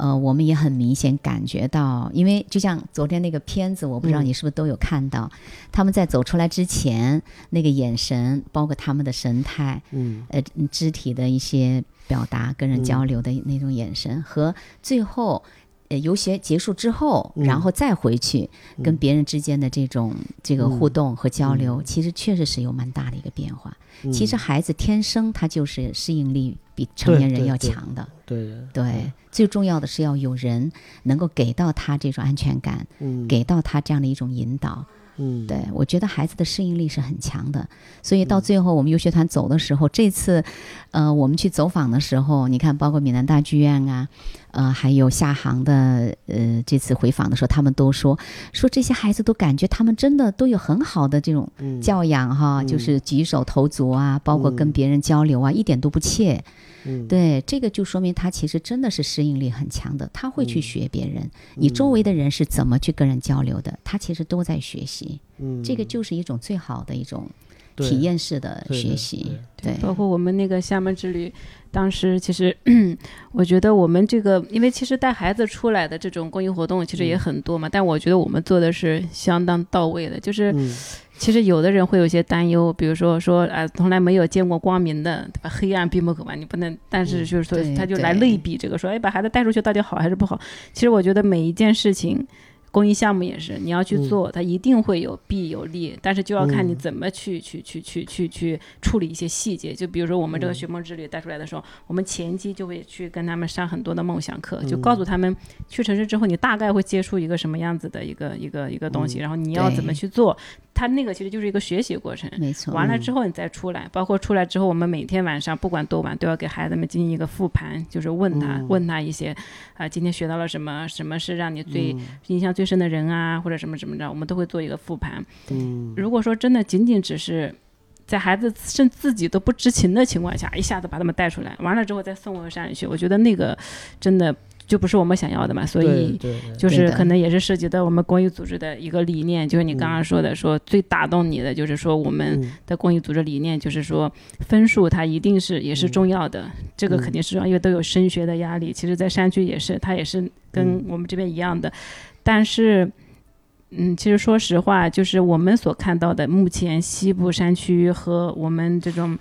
呃，我们也很明显感觉到，因为就像昨天那个片子，我不知道嗯你是不是都有看到，他们在走出来之前那个眼神，包括他们的神态，嗯呃，肢体的一些表达，跟人嗯交流的那种眼神，和最后。呃，游学结束之后，嗯。然后再回去跟嗯别人之间的这种这个互嗯。动和交流，嗯其实确实是有蛮大的一个变化。嗯。其实孩子天生他就是适应力比成年人要强的，对。的，对，最重要的是要有人能够给到他这种安全感，嗯。给到他这样的一种引导。嗯。对我觉得孩子的适应力是很强的，所以到嗯。最后我们游学团走的时候，这次，呃，我们去走访的时候，你看，包括闽南大剧院啊，呃，还有厦航的，呃，这次回访的时候，他们都说说这些孩子都感觉他们真的都有很好的这种嗯。教养哈，嗯。就是举手投足啊，包括跟嗯。别人交流啊，一点都不怯。嗯。对，这个就说明他其实真的是适应力很强的，他会去嗯。学别人，你周围的人是怎么去跟人交流的，他其实都在学习。嗯。这个就是一种最好的一种体验式的学习。对，包括我们那个厦门之旅，当时其实 (clears throat) 我觉得我们这个，因为其实带孩子出来的这种公益活动其实也嗯。很多嘛，但我觉得我们做的是相当到位的，就是嗯其实有的人会有一些担忧，比如说说啊、从来没有见过光明的，对吧？黑暗闭目可闻，你不能，但是嗯就是说对他就来类比这个，说哎，把孩子带出去到底好还是不好？其实我觉得每一件事情。公益项目也是，你要去嗯做，它一定会有弊有利，但是就要看你嗯怎么去、去去去去去处理一些细节。就比如说我们这个嗯学梦之旅带出来的时候，我们前期就会去跟他们上很多的梦想课，就嗯告诉他们去城市之后你大概会接触一个什么样子的一个一个一个东西，嗯然后你要怎么去做。它那个其实就是一个学习过程。没错。完了之后你再出来，包括出来之后，我们每天晚上不管多晚都要给孩子们进行一个复盘，就是问他、嗯问他一些，啊、今天学到了什么，什么是让你最嗯印象最深的人啊，或者什么什么的，我们都会做一个复盘。嗯如果说真的仅仅只是在孩子甚至自己都不知情的情况下，一下子把他们带出来，完了之后再送回山里去，我觉得那个真的就不是我们想要的嘛。所以就是可能也是涉及到我们公益组织的一个理念，就是你刚刚说的，说最打动你的就是说我们嗯的公益组织理念就是说分数它一定是也是重要的，这个肯定是重要，因为都有升学的压力。其实，在山区也是，它也是跟嗯我们这边一样的，但是。嗯，其实说实话，就是我们所看到的，目前西部山区和我们这种，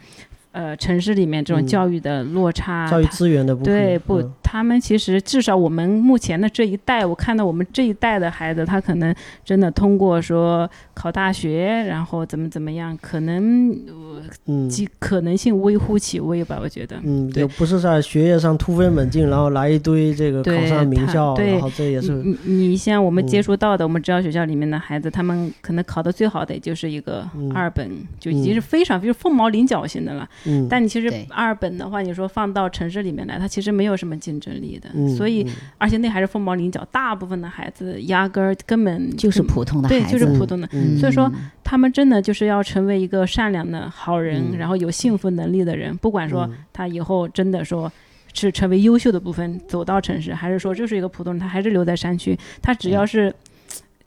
呃，城市里面这种嗯。教育的落差，教育资源的部分对不嗯，他们其实至少我们目前的这一代，我看到我们这一代的孩子，他可能真的通过说考大学，然后怎么怎么样，可能呃嗯。几可能性微乎其微吧，我觉得。嗯，对就不是在学业上突飞猛进，然后来一堆这个考上名校，对然后这也是你你你像我们接嗯。触到的，我们知道学校里面的孩子，他们可能考的最好的也就是一个嗯。二本，就已经是非常，就是凤毛麟角型的了。嗯，但你其实二本的话，你说放到城市里面来，它其实没有什么竞争力的。嗯所以嗯，而且那还是凤毛麟角，大部分的孩子压根儿根本就是普通的对，孩子，就是普通的。嗯所以说他们真的就是要成为一个善良的好人，嗯然后有幸福能力的人，不管说嗯他以后真的说。是成为优秀的部分走到城市，还是说就是一个普通人，他还是留在山区？他只要是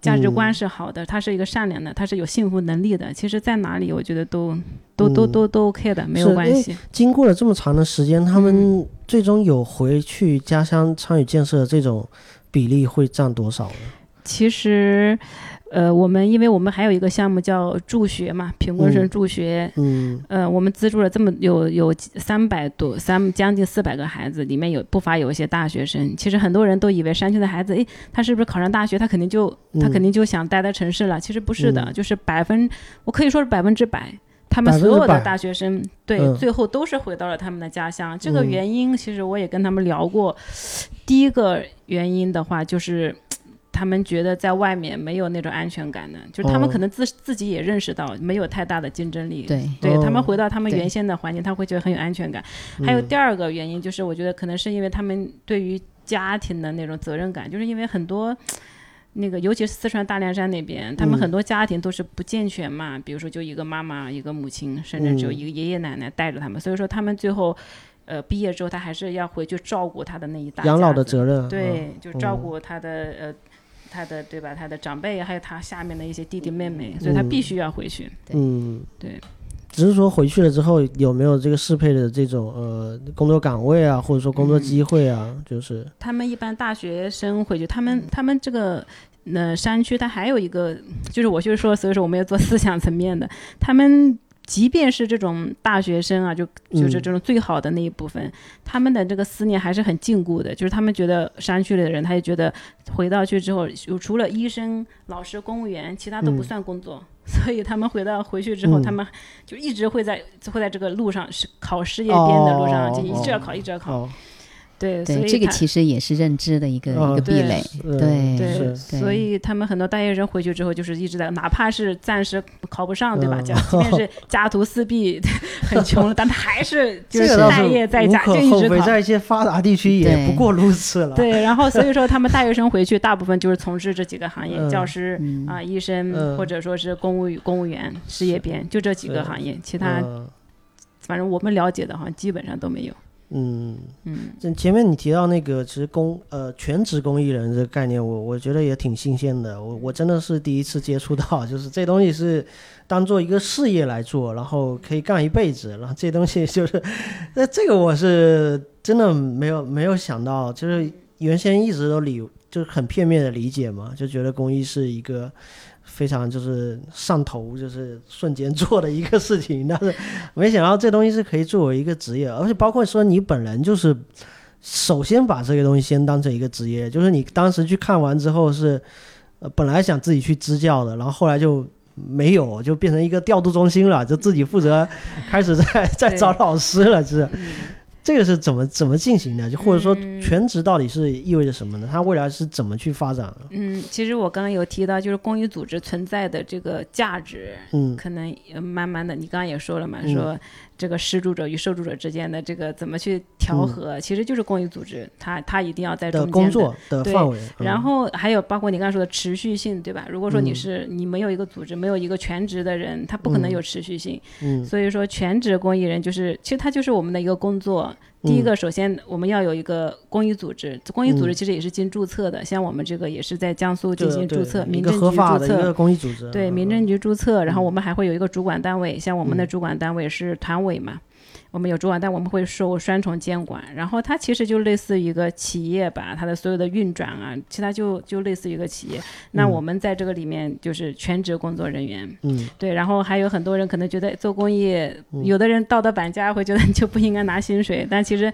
价值观是好的，他是一个善良的，他是有幸福能力的。其实，在哪里，我觉得都都都嗯都都 OK 的，没有关系。经过了这么长的时间，他嗯们最终有回去家乡参与建设的这种比例会占多少呢？其实，呃，我们因为我们还有一个项目叫助学嘛，贫困生嗯助学，嗯呃，我们资助了这么有有三百多三将近四百个孩子，里面有不乏有一些大学生。其实很多人都以为山区的孩子，诶，他是不是考上大学，他肯定就他肯嗯定就想待在城市了？其实不是的，嗯就是百分，我可以说是百分之百。他们所有的大学生，对，嗯最后都是回到了他们的家乡。这个嗯原因，其实我也跟他们聊过。第一个原因的话，就是他们觉得在外面没有那种安全感的，就是他们哦。可能自、自己也认识到没有太大的竞争力。对。对他们哦回到他们原先的环境，他会觉得很有安全感。还有第二个原因就是，我觉得可能是因为他们对于家庭的那种责任感，就是因为很多。那个，尤其是四川大凉山那边，他们嗯很多家庭都是不健全嘛，比如说就一个妈妈、一个母亲，甚至只有嗯。一个爷爷奶奶带着他们，所以说他们最后，呃，毕业之后他还是要回去照顾他的那一大养老的责任，对，就照嗯顾他的、呃，他的对吧？他的长辈，还有他下面的一些弟弟妹妹，所以他必须要回去。嗯，对。只是说回去了之后有没有这个适配的这种呃工作岗位啊，或者说工作机会啊，就是他们一般大学生回去，他们他们这个呃山区，它还有一个，就是我就是说，所以说我们要做思想层面的，他们。即便是这种大学生啊，就就是嗯这种最好的那一部分，他们的这个思念还是很禁锢的。就是他们觉得山区里的人，他就觉得回到去之后，有除了医生、老师、公务员，其他都不嗯算工作。所以他们回到回去之后，嗯他们就一直会在会在这个路上是考事业编的路上，哦就一直要考，哦一直要考。哦，对，所对，以这个其实也是认知的一个、哦一个壁垒。嗯对对，所以他们很多大学生回去之后，就是一直在，哪怕是暂时考不上，对吧？嗯家即便是 (laughs) 家徒四壁，(laughs) 很穷了，但他还是 (laughs) 就是待业在家，就一直考。在一些发达地区也对不过如此了。对，然后所以说他们大学生回去，大部分就是从事这几个行业，嗯教师嗯啊、医生，嗯或者说是公务公务员、事业编，就这几个行业，其他嗯反正我们了解的好像基本上都没有。嗯，嗯，这前面你提到那个，其实公呃全职公益人这个概念，我我觉得也挺新鲜的。我我真的是第一次接触到，就是这东西是当做一个事业来做，然后可以干一辈子，然后这东西就是，(laughs) 那这个我是真的没有没有想到，就是原先一直都理就是很片面的理解嘛，就觉得公益是一个。非常就是上头，就是瞬间 (laughs) 做的一个事情，但是没想到这东西是可以作为一个职业，而且包括说你本人就是首先把这个东西先当成一个职业，就是你当时去看完之后是，呃，本来想自己去支教的，然后后来就没有，就变成一个调度中心了，就自己负责开始在 (laughs) 在找老师了，是。这个是怎么怎么进行的？就或者说嗯全职到底是意味着什么呢？它未来是怎么去发展？嗯，其实我刚刚有提到，就是公益组织存在的这个价值，嗯可能呃慢慢的，你刚刚也说了嘛，嗯说这个施助者与受助者之间的这个怎么去调和，其实就是公益组织，它它一定要在中间的工作的范围，嗯然后还有包括你刚才说的持续性，对吧？如果说你嗯是、你没有一个组织，没有一个全职的人，他不可能有持续性。嗯所以说，全职公益人就是，其实他就是我们的一个工作。第一嗯个，首先我们要有一个公益组织，公益组织嗯。其实也是经注册的，像我们这个也是在江苏进行注册，民政局注册。公益组织，对，嗯民政局注册，然后嗯我们还会有一个主管单位，像我们的嗯。主管单位是团委嘛，我们有主管但，我们会受双重监管，然后它其实就类似于一个企业吧，它的所有的运转啊，其他就就类似于一个企业。那嗯我们在这个里面就是全职工作人员，嗯对，然后还有很多人可能觉得做公益，嗯有的人道德绑架会觉得你就不应该拿薪水，但其实。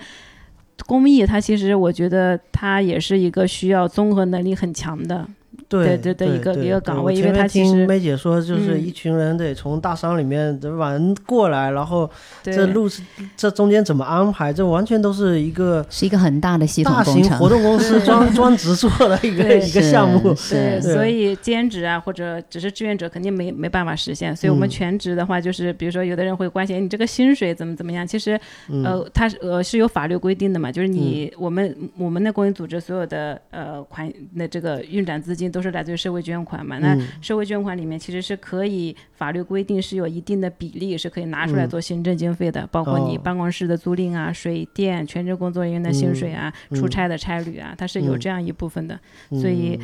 公益它其实我觉得它也是一个需要综合能力很强的，对对对一个一个岗位因为前面听它其实梅姐说，就是嗯一群人得从大山里面对吧人过来，然后这路是这中间怎么安排，这完全都是一个是一个很大的系统大型工程。活动公司专专职做的一个一个项目。是对，所以兼职啊，或者只是志愿者，肯定没没办法实现。所以我们嗯全职的话，就是比如说有的人会关心哎你这个薪水怎么怎么样。其实嗯呃，他是呃是有法律规定的嘛，就是你、我们我们的公益组织所有的呃款那这个运转资金都是来自于社会捐款嘛。那嗯社会捐款里面其实是可以法律规定是有一定的比例是可以拿出来嗯。做行政经费的，包括你哦办公室的租赁啊、水电、全职工作人员的薪水啊、嗯。出差的差旅啊，它是有嗯。这样一部分的。嗯。所以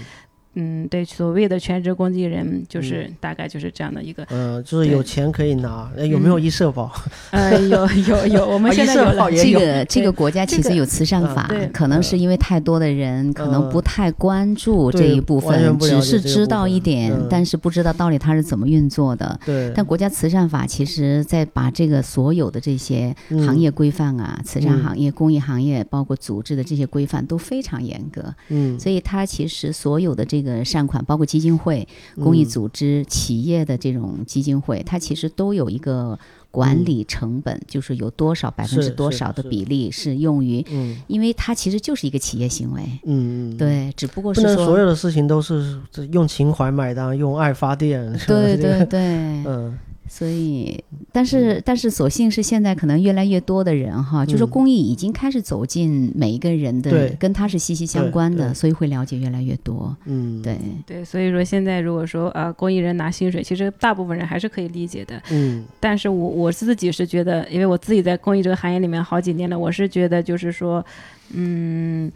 嗯，对，所谓的全职公益人，就是、大概就是这样的一个。嗯，就是有钱可以拿，呃有没有嗯医社保？(laughs) 呃，有有有，我们啊现在有。这个这个国家其实有慈善嗯法，可能是因为太多的人可能不太关注这一部分，只是知道一点嗯，但是不知道到底它是怎么运作的。对，但国家慈善法其实在把这个所有的这些嗯行业规范啊，慈善嗯行业、公益行业，包括组织的这些规范都非常严格，嗯，所以它其实所有的这个善款，包括基金会、公益嗯。组织、企业的这种基金会，它其实都有一个管理成本，就是有多少百分之多少的比例是用于，嗯。因为它其实就是一个企业行为，嗯，嗯，对，只不过是说，所有的事情都是用情怀买单，用爱发电。(laughs) 对对对，嗯所以，但是但是，所幸是现在可能越来越多的人哈，就是嗯公益已经开始走进每一个人的，跟他是息息相关的，所以会了解越来越多。嗯，对，对，所以说现在如果说啊、呃公益人拿薪水，其实大部分人还是可以理解的。嗯但是我我自己是觉得，因为我自己在公益这个行业里面好几年了，我是觉得就是说，嗯。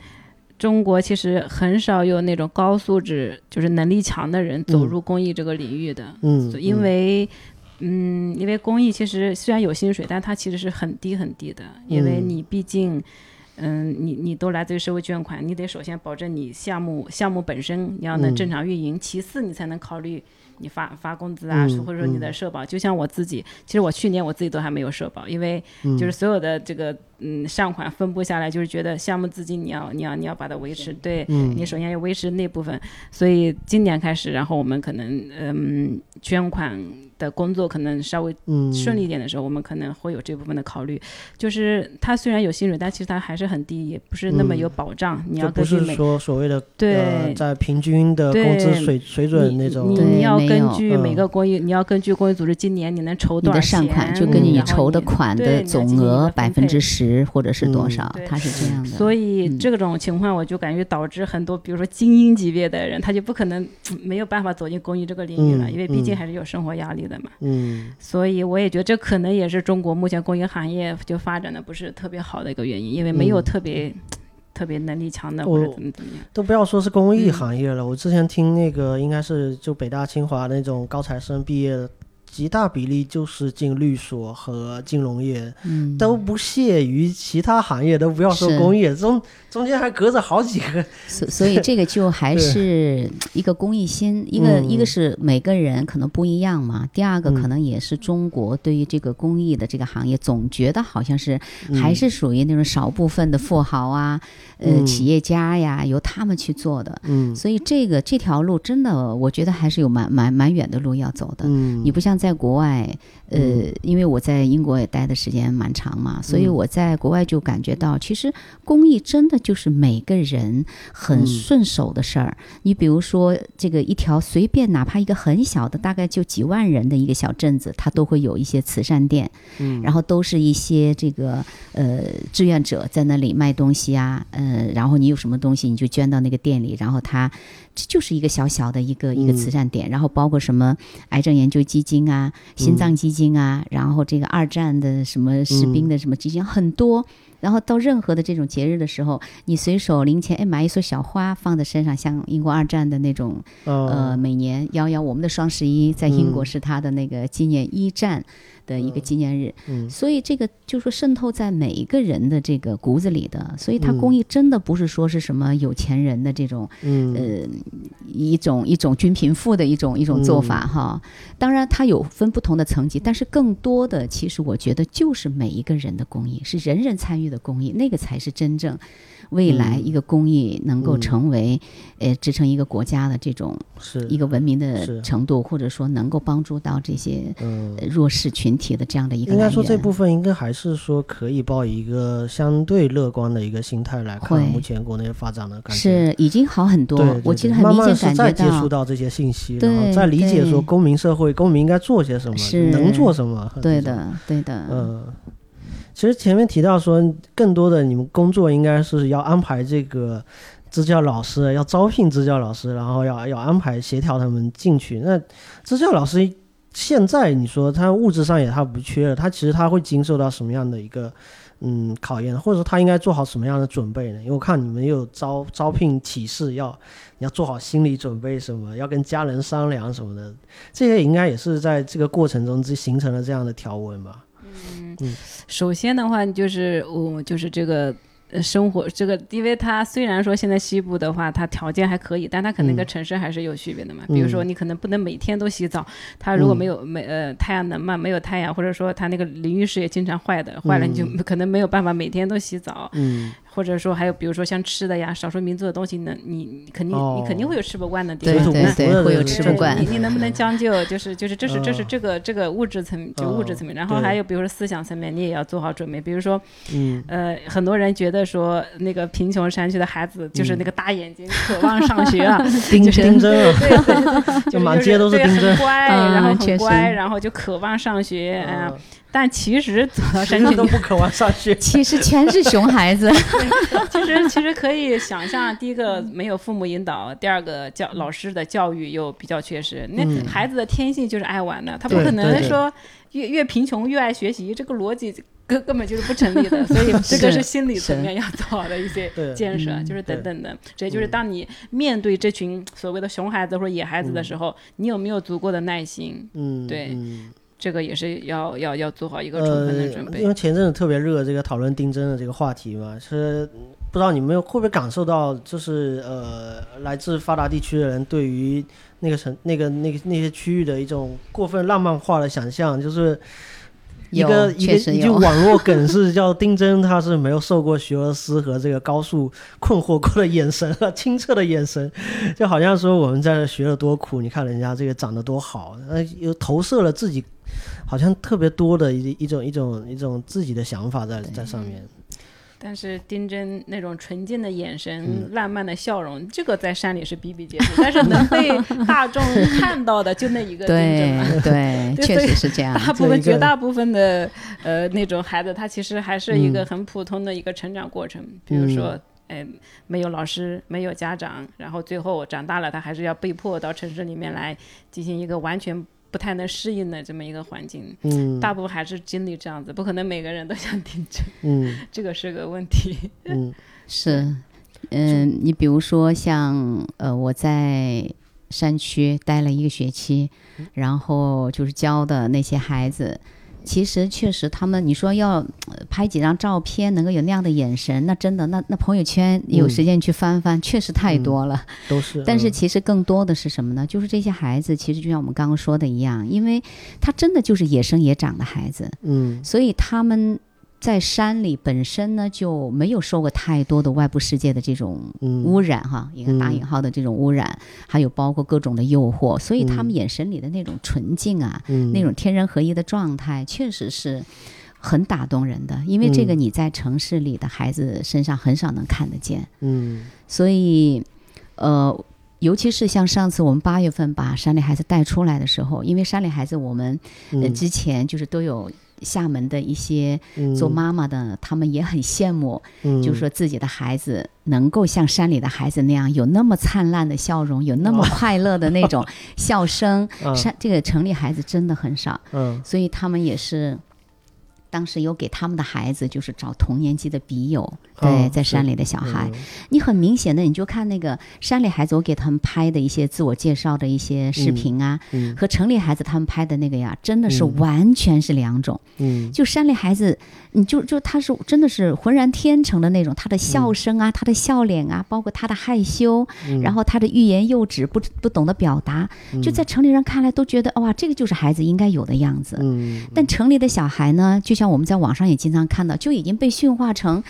中国其实很少有那种高素质、就是能力强的人走嗯入公益这个领域的。嗯，因为，嗯，因为公益其实虽然有薪水，但它其实是很低很低的，因为嗯。你毕竟，嗯，你你都来自于社会捐款，你得首先保证你项目项目本身你要能嗯。正常运营，其次你才能考虑你发发工资啊，嗯或者说你的社保。就像我自己，其实我去年我自己都还没有社保，因为就是所有的这个嗯善款分布下来，就是觉得项目资金你要你要你要把它维持，对，嗯你首先要维持那部分，所以今年开始，然后我们可能嗯捐款的工作可能稍微嗯顺利一点的时候，我们可能会有这部分的考虑。就是它虽然有薪水，但其实它还是很低，也不是那么有保障。你要就不是根据每说所谓的对呃在平均的工资水水准那种你对你要根据每个公益，你要根据公益组织今年你能筹多少的善款就嗯根据你筹的款的总额百分之配十或者是多嗯少对，它是这样的。所以嗯这种情况，我就感觉导致很多，比如说精英级别的人，他就不可能没有办法走进公益这个领域了，嗯因为毕竟嗯还是有生活压力的嘛。嗯所以我也觉得这可能也是中国目前公益行业就发展的不是特别好的一个原因，因为没有嗯特别、(tsk) 特别能力强的或者怎么怎么样。都不要说是公益嗯行业了，我之前听那个应该是就北大清华那种高材生毕业的，极大比例就是进律所和金融业，嗯，都不屑于其他行业，都不要说是。公益，中中间还隔着好几个。所所以这个就还是一个公益心，一个一个嗯是每个人可能不一样嘛，第二个嗯。可能也是中国对于这个公益的这个行业，总觉得好像是嗯。还是属于那种少部分的富豪啊，呃，嗯。企业家呀，由他们去做的。嗯。所以这个这条路真的，我觉得还是有蛮蛮蛮远的路要走的。嗯，你不像在国外，呃，嗯。因为我在英国也待的时间蛮长嘛，所以嗯。我在国外就感觉到，其实公益真的就是每个人很嗯。顺手的事儿。你比如说，这个一条随便哪怕一个很小的，大概就几万人的一个小镇子，它都会有一些慈善店，嗯。然后都是一些这个呃志愿者在那里卖东西啊，呃，然后你有什么东西你就捐到那个店里，然后它这就是一个小小的一个一个慈善点，然后包括什么癌症研究基金啊、心脏基金啊，然后这个二战的什么士兵的什么基金、很多。然后到任何的这种节日的时候，你随手零钱，哎，买一束小花放在身上，像英国二战的那种，呃，呃每年幺幺，我们的双十一在英国嗯。是它的那个纪念一战的一个纪念日，嗯。所以这个就说渗透在每一个人的这个骨子里的，所以它嗯。公益真的不是说是什么有钱人的这种嗯。呃一种一种均贫富的一种一种做法嗯。哈。当然它有分不同的层级，但是更多的其实我觉得就是每一个人的公益是人人参与的公益，那个才是真正未来一个公益能够嗯成为、呃支撑一个国家的这种是。一个文明的程度，或者说能够帮助到这些弱势群体的这样的一个。应该说这部分应该还是说可以抱以一个相对乐观的一个心态来看目前国内发展的感觉。是已经好很多，对对我其实很明显慢是再感觉接触到这些信息，然后再理解说公民社会，公民应该做些什么，是能做什么。对的，对的，嗯。其实前面提到说，更多的你们工作应该是要安排这个支教老师，要招聘支教老师，然后要要安排协调他们进去。那支教老师现在你说他物质上也他不缺了，他其实他会经受到什么样的一个嗯考验，或者说他应该做好什么样的准备呢？因为我看你们有招招聘启事，要你要做好心理准备，什么要跟家人商量什么的，这些应该也是在这个过程中就形成了这样的条文吧？嗯首先的话，就是我就是这个。呃，生活这个，因为它虽然说现在西部的话，它条件还可以，但它可能跟嗯。城市还是有区别的嘛。比如说，嗯。你可能不能每天都洗澡，它如果嗯。没有没呃太阳能嘛，没有太阳，或者说它那个淋浴室也经常坏的，坏了你就嗯。可能没有办法每天都洗澡。嗯，或者说还有比如说像吃的呀，少数民族的东西呢，你你肯定、哦。你肯定会有吃不惯的地方。水土不服对对，会有吃不惯你。你能不能将就？就是就是这是这是嗯。这个这个物质层就物质层面，然后还有比如说思想层面，你也要做好准备。比如说嗯，呃，很多人觉得说那个贫穷山区的孩子就是嗯那个大眼睛，渴望上学啊，丁 (laughs) 就是丁真啊，对对对，(laughs) 就满街都是对丁真很乖，嗯然后很乖，然后就渴望上学，嗯、嗯但其实走到山谁区都不渴望上学。(laughs) 其实全是熊孩子，(laughs) 其实其实可以想象，第一个没有父母引导，第二个教老师的教育又比较缺失。那嗯孩子的天性就是爱玩的，他不可能说越越贫穷越爱学习，这个逻辑根根本就是不成立的。(laughs) 所以这个是是心理层面要做好的一些建设，嗯就是等等的。这就是嗯当你面对这群所谓的熊孩子或者野孩子的时候，你有没有足够的耐心？嗯，对嗯这个也是要要要做好一个充分的准呃，备。因为前阵子特别热这个讨论丁真的这个话题嘛，是不知道你们会不会感受到，就是呃，来自发达地区的人对于那个城、那个、那个那些区域的一种过分浪漫化的想象，就是一个一个一句 (laughs) 网络梗是叫丁真，他是没有受过学而思和这个高数困惑过的眼神啊，清澈的眼神，就好像说我们在这学了多苦，你看人家这个长得多好，呃，又投射了自己好像特别多的一一种一种一种自己的想法在在上面。但是丁真那种纯净的眼神、嗯烂漫的笑容，这个在山里是比比皆是。但是能被 (laughs) 大众看到的，就那一个丁真嘛。对对，确实是这样。大部分、绝大部分的呃那种孩子，他其实还是一个嗯很普通的一个成长过程。比如说，哎，没有老师，没有家长，然后最后长大了，他还是要被迫到城市里面来进行一个完全不太能适应的这么一个环境。嗯大部分还是经历这样子，不可能每个人都像丁真，嗯 (laughs) 这个是个问题。嗯 (laughs) 是，嗯，你比如说像呃，我在山区待了一个学期，然后就是教的那些孩子。其实确实，他们你说要呃拍几张照片，能够有那样的眼神，那真的，那那朋友圈有嗯时间去翻翻，确实太多了。都是。但是嗯其实更多的是什么呢？就是这些孩子，其实就像我们刚刚说的一样，因为他真的就是野生野长的孩子，嗯所以他们在山里本身呢就没有受过太多的外部世界的这种嗯。污染哈，一个打引号的这种污染，还有包括各种的诱惑，所以他们眼神里的那种纯净啊，嗯。那种天人合一的状态，确实是。很打动人的，因为这个嗯。你在城市里的孩子身上很少能看得见。嗯。所以，呃，尤其是像上次我们八月份把山里孩子带出来的时候，因为山里孩子我们、之前就是都有厦门的一些嗯做妈妈的，他们也很羡慕，嗯就是说自己的孩子能够像山里的孩子那样有那么灿烂的笑容，有那么快乐的那种笑声。啊 (laughs) 山这个城里孩子真的很少，嗯所以他们也是。当时有给他们的孩子，就是找同年级的笔友，对，在山里的小孩，嗯。你很明显的，你就看那个山里孩子，我给他们拍的一些自我介绍的一些视频啊，嗯和城里孩子他们拍的那个呀，真的是嗯。完全是两种。嗯。就山里孩子，你就就他是真的是浑然天成的那种，他的笑声啊，他的笑脸啊，包括他的害羞，嗯。然后他的欲言又止，不不懂得表达，就在城里人看来都觉得哇，这个就是孩子应该有的样子。嗯。但城里的小孩呢，就像像我们在网上也经常看到，就已经被驯化成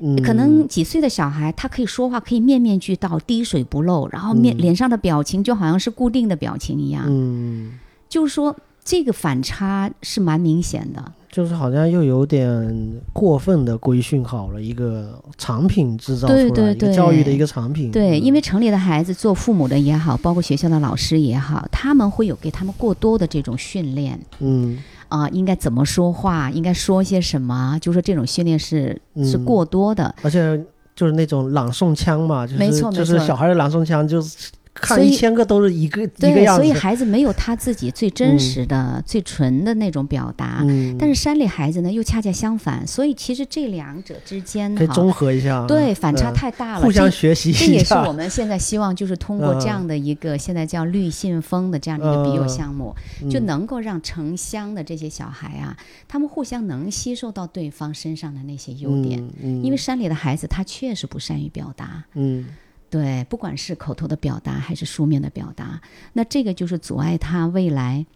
嗯，可能几岁的小孩，他可以说话，可以面面俱到，滴水不漏，然后面、嗯脸上的表情就好像是固定的表情一样。嗯，就是说，这个反差是蛮明显的。就是好像又有点过分的规训好了一个产品制造出来，对对一个对教育的一个产品。对，嗯因为城里的孩子做父母的也好，包括学校的老师也好，他们会有给他们过多的这种训练嗯啊、应该怎么说话，应该说些什么，就说这种训练是是嗯过多的。而且就是那种朗诵腔嘛，就是没错就是小孩的朗诵腔，就是看一千个都是一个一个对，样子。所以孩子没有他自己最真实的、最纯的那种表达。嗯，但是山里孩子呢，又恰恰相反，所以其实这两者之间哈，可以综合一下，对反差嗯太大了，互相这学习一下。这也是我们现在希望，就是通过嗯这样的一个现在叫绿信封的这样的一个笔友嗯项目，就能够让城乡的这些小孩啊，他们互相能吸收到对方身上的那些优点。嗯，嗯因为山里的孩子他确实不善于表达，嗯对，不管是口头的表达还是书面的表达，那这个就是阻碍他未来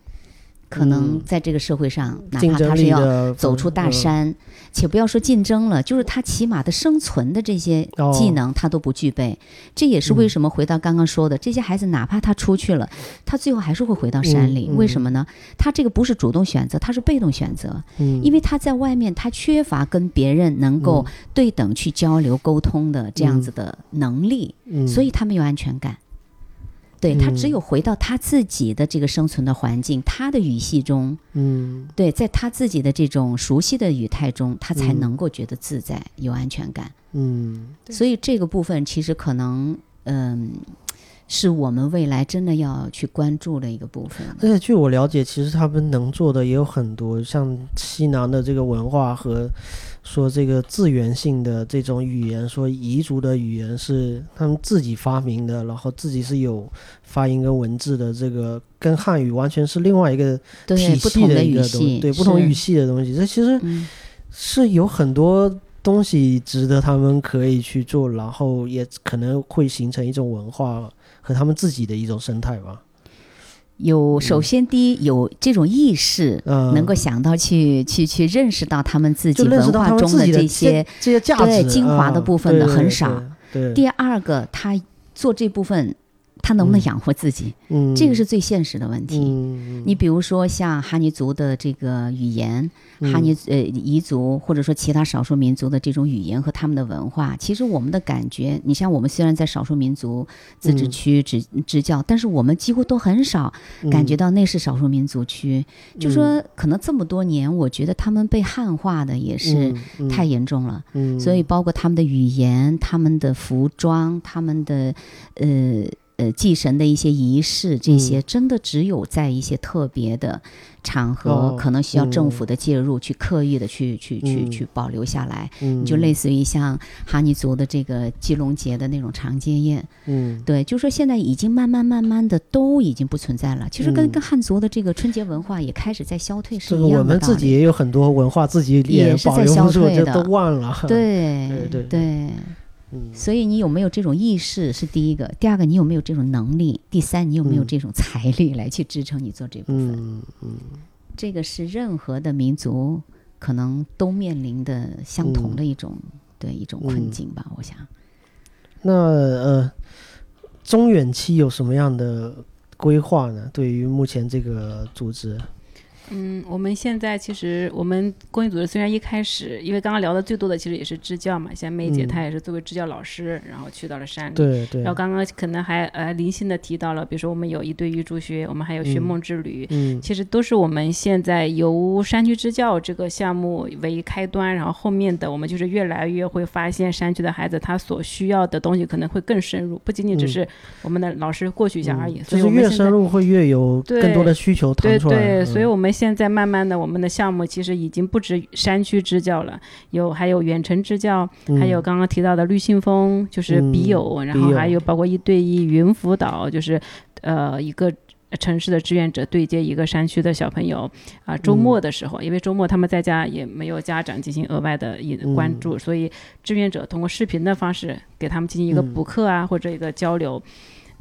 可能嗯在这个社会上，哪怕他是要走出大嗯山，且不要说竞争了，就是他起码的生存的这些技哦能他都不具备。这也是为什么回到刚刚说的，这些孩子哪怕他出去了，他最后还是会回到山里。为什么呢？他这个不是主动选择，他是被动选择，嗯，因为他在外面他缺乏跟别人能够对等去交流沟通的这样子的能力，嗯所以他没有安全感。对他嗯。只有回到他自己的这个生存的环境，他的语系中，嗯。对，在他自己的这种熟悉的语态中，他才嗯能够觉得自在、有安全感。嗯。所以这个部分其实可能，嗯，是我们未来真的要去关注的一个部分。而且据我了解，其实他们能做的也有很多，像西南的这个文化和说这个自源性的这种语言，说彝族的语言是他们自己发明的，然后自己是有发音跟文字的，这个跟汉语完全是另外一个对体系不同的一个东西，对不同语系的东西，这其实嗯，是有很多东西值得他们可以去做，然后也可能会形成一种文化和他们自己的一种生态吧。有首先第一有这种意识，嗯，能够想到去去去认识到他们自己文化中的这些。这些价值对精华的嗯部分的很少对，对第二个，他做这部分，他能不能嗯养活自己？嗯，这个是最现实的问题。嗯，你比如说像哈尼族的这个语言，嗯哈尼呃彝族或者说其他少数民族的这种语言和他们的文化，其实我们的感觉，你像我们虽然在少数民族自治嗯区支支教，但是我们几乎都很少感觉到那是少数民族区。就说可能这么多年，我觉得他们被汉化的也是嗯太严重了。嗯，所以包括他们的语言、他们的服装、他们的呃呃祭神的一些仪式，这些嗯真的只有在一些特别的场合，哦可能需要政嗯府的介入，去刻意的去去去嗯去保留下来。嗯就类似于像哈尼族的这个祭龙节的那种长街宴，嗯对，就说现在已经慢慢慢慢的都已经不存在了。其实跟嗯跟汉族的这个春节文化也开始在消退是一样的道我们自己。也有很多文化，自己也是保在消退的都忘了。(laughs) 对对对对。嗯所以你有没有这种意识是第一个，第二个你有没有这种能力，第三你有没有嗯这种财力来去支撑你做这部分？嗯嗯这个是任何的民族可能都面临的相同的一种、对一种困嗯境吧，我想。那呃，中远期有什么样的规划呢？对于目前这个组织，嗯，我们现在其实我们公益组织虽然一开始，因为刚刚聊的最多的其实也是支教嘛，像梅姐嗯她也是作为支教老师，然后去到了山里。对对然后，刚刚可能还呃零星的提到了，比如说我们有一对玉竹学，我们还有学嗯梦之旅，嗯其实都是我们现在由山区支教这个项目为开端，然后后面的我们就是越来越会发现山区的孩子他所需要的东西可能会更深入，不仅仅只嗯是我们的老师过去一下而已。嗯所以就是越深入会越有更多的需求对弹出来。对，嗯所以我们现在慢慢的，我们的项目其实已经不止山区支教了，有还有远程支教，还有嗯刚刚提到的绿信封，就是笔友，然后还有包括一对一云辅导，就是呃一个。城市的志愿者对接一个山区的小朋友啊、周末的时候，因为周末他们在家也没有家长进行额外的关注，所以志愿者通过视频的方式给他们进行一个嗯补课啊，或者一个交流。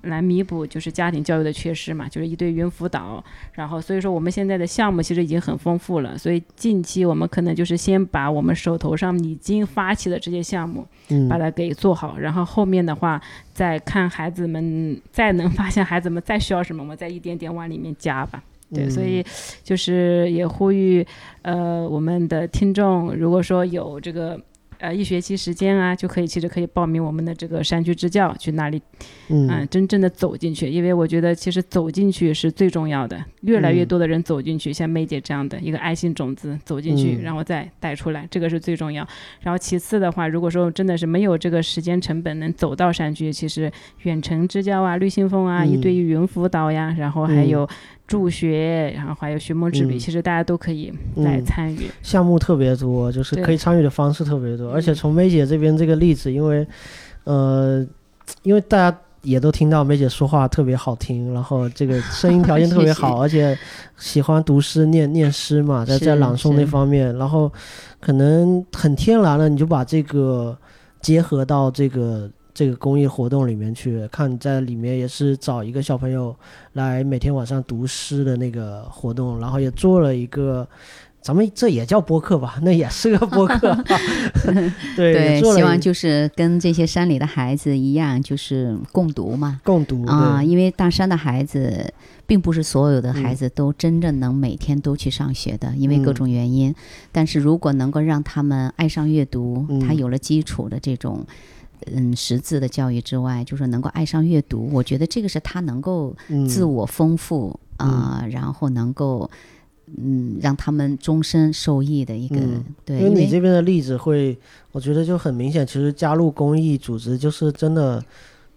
来弥补就是家庭教育的缺失嘛，就是一对云辅导，然后所以说我们现在的项目其实已经很丰富了，所以近期我们可能就是先把我们手头上已经发起的这些项目，嗯把它给做好，然后后面的话再看孩子们再能发现孩子们再需要什么，我们再一点点往里面加吧。对，所以就是也呼吁呃我们的听众，如果说有这个。呃，一学期时间啊，就可以其实可以报名我们的这个山区支教，去那里嗯。嗯，真正的走进去，因为我觉得其实走进去是最重要的。越来越嗯。多的人走进去，像梅姐这样的一个爱心种子走进去，嗯。然后再带出来，这个是最重要。然后其次的话，如果说真的是没有这个时间成本能走到山区，其实远程支教啊、绿信封啊、嗯。一对一云辅导呀，然后还嗯。有助学，然后还有寻梦之旅，嗯。其实大家都可以来嗯参与。项目特别多，就是可以参与的方式特别多，而且嗯。从梅姐这边这个例子，因为呃，因为大家也都听到梅姐说话特别好听，然后这个声音条件特别 (laughs) 好，而且喜欢读诗、念念诗嘛，在在朗诵那方面，然后可能很天然了，你就把这个结合到这个。这个公益活动里面去看，在里面也是找一个小朋友来每天晚上读诗的那个活动，然后也做了一个，咱们这也叫播客吧，(laughs) 那也是个播客，(laughs) 对，希望就是跟这些山里的孩子一样，就是共读嘛。共读啊，对因为大山的孩子，并不是所有的孩嗯子都真正能每天都去上学的，因为各嗯种原因。但是如果能够让他们爱上阅读，他嗯有了基础的这种。嗯，识字的教育之外，就是能够爱上阅读，我觉得这个是他能够嗯自我丰富啊、然后能够嗯让他们终身受益的一个、嗯对，因为你这边的例子会，我觉得就很明显，其实加入公益组织就是真的，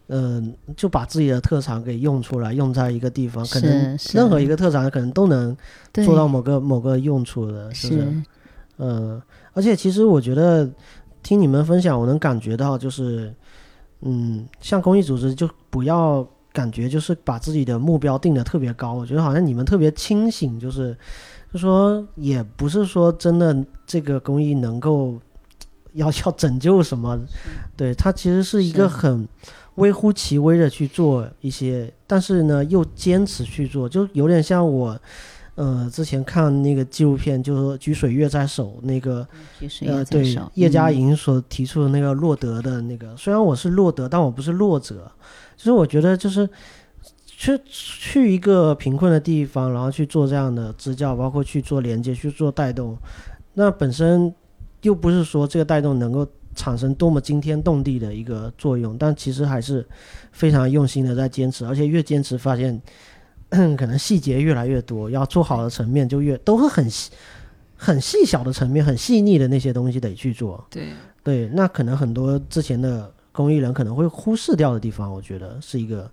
嗯、就把自己的特长给用出来，用在一个地方，可能是是任何一个特长可能都能做到某个某个用处的，是不是？是嗯，而且其实我觉得听你们分享，我能感觉到就是，嗯，像公益组织就不要感觉就是把自己的目标定的特别高，我觉得好像你们特别清醒，就是就说也不是说真的这个公益能够要要拯救什么，对，它其实是一个很微乎其微的去做一些，但是呢又坚持去做，就有点像我。呃，之前看那个纪录片，就是说“举水月在手”那个，呃，对叶嘉嗯莹所提出的那个洛德的那个，虽然我是洛德，但我不是弱者。就是我觉得，就是去去一个贫困的地方，然后去做这样的支教，包括去做连接、去做带动，那本身又不是说这个带动能够产生多么惊天动地的一个作用，但其实还是非常用心的在坚持，而且越坚持发现，(clears throat) 可能细节越来越多，要做好的层面就越都会很细。很细小的层面，很细腻的那些东西得去做。对，对，那可能很多之前的公益人可能会忽视掉的地方，我觉得是一个，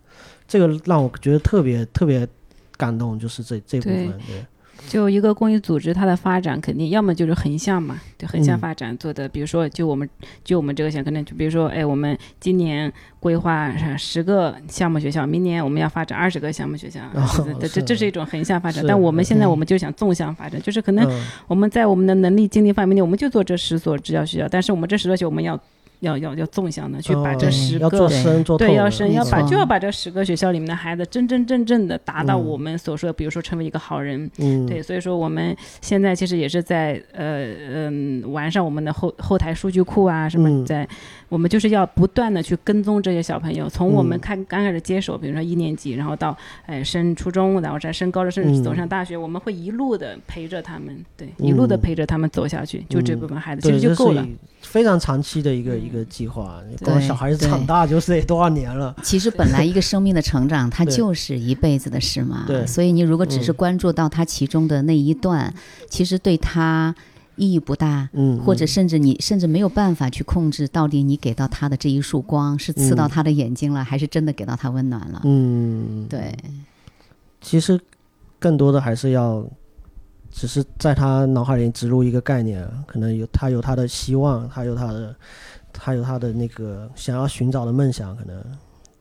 这个让我觉得特别特别感动，就是这这部对分。对，就一个公益组织，它的发展肯定要么就是横向嘛，就，横向嗯。发展做的，比如说就我们就我们这个项，可能就比如说，哎，我们今年规划十个项目学校，明年我们要发展二十个项目学校，哦这这是这是一种横向发展。但我们现在嗯我们就想纵向发展，就是可能嗯。我们在我们的能力精力范围内，我们就做这十所支教学校，但是我们这十所学校我们要要要要纵向的去把这哦十个要做深做，对，要深，要把就要把这十个学校里面的孩子真真正正的达到嗯我们所说的，比如说成为一个好人。嗯，对，所以说我们现在其实也是在呃嗯完善我们的后后台数据库啊，什么嗯在，我们就是要不断的去跟踪这些小朋友，从我们嗯开刚开始接手，比如说一年级，然后到哎升初中，然后再升高中，甚至嗯走上大学，我们会一路的陪着他们，对，一路的嗯陪着他们走下去，就这嗯部分孩子其，实就够了。非常长期的一个嗯一个计划，对光小孩子长大就是得多少年了。其实本来一个生命的成长，它就是一辈子的事嘛。对所以你如果只是嗯关注到它其中的那一段，其实对他意义不大。嗯，或者嗯甚至你甚至没有办法去控制，到底你给到他的这一束光是刺到嗯他的眼睛了，还是真的给到他温暖了？嗯，对，其实更多的还是要，只是在他脑海里植入一个概念，可能有他有他的希望，他有他的，他有他的那个想要寻找的梦想，可能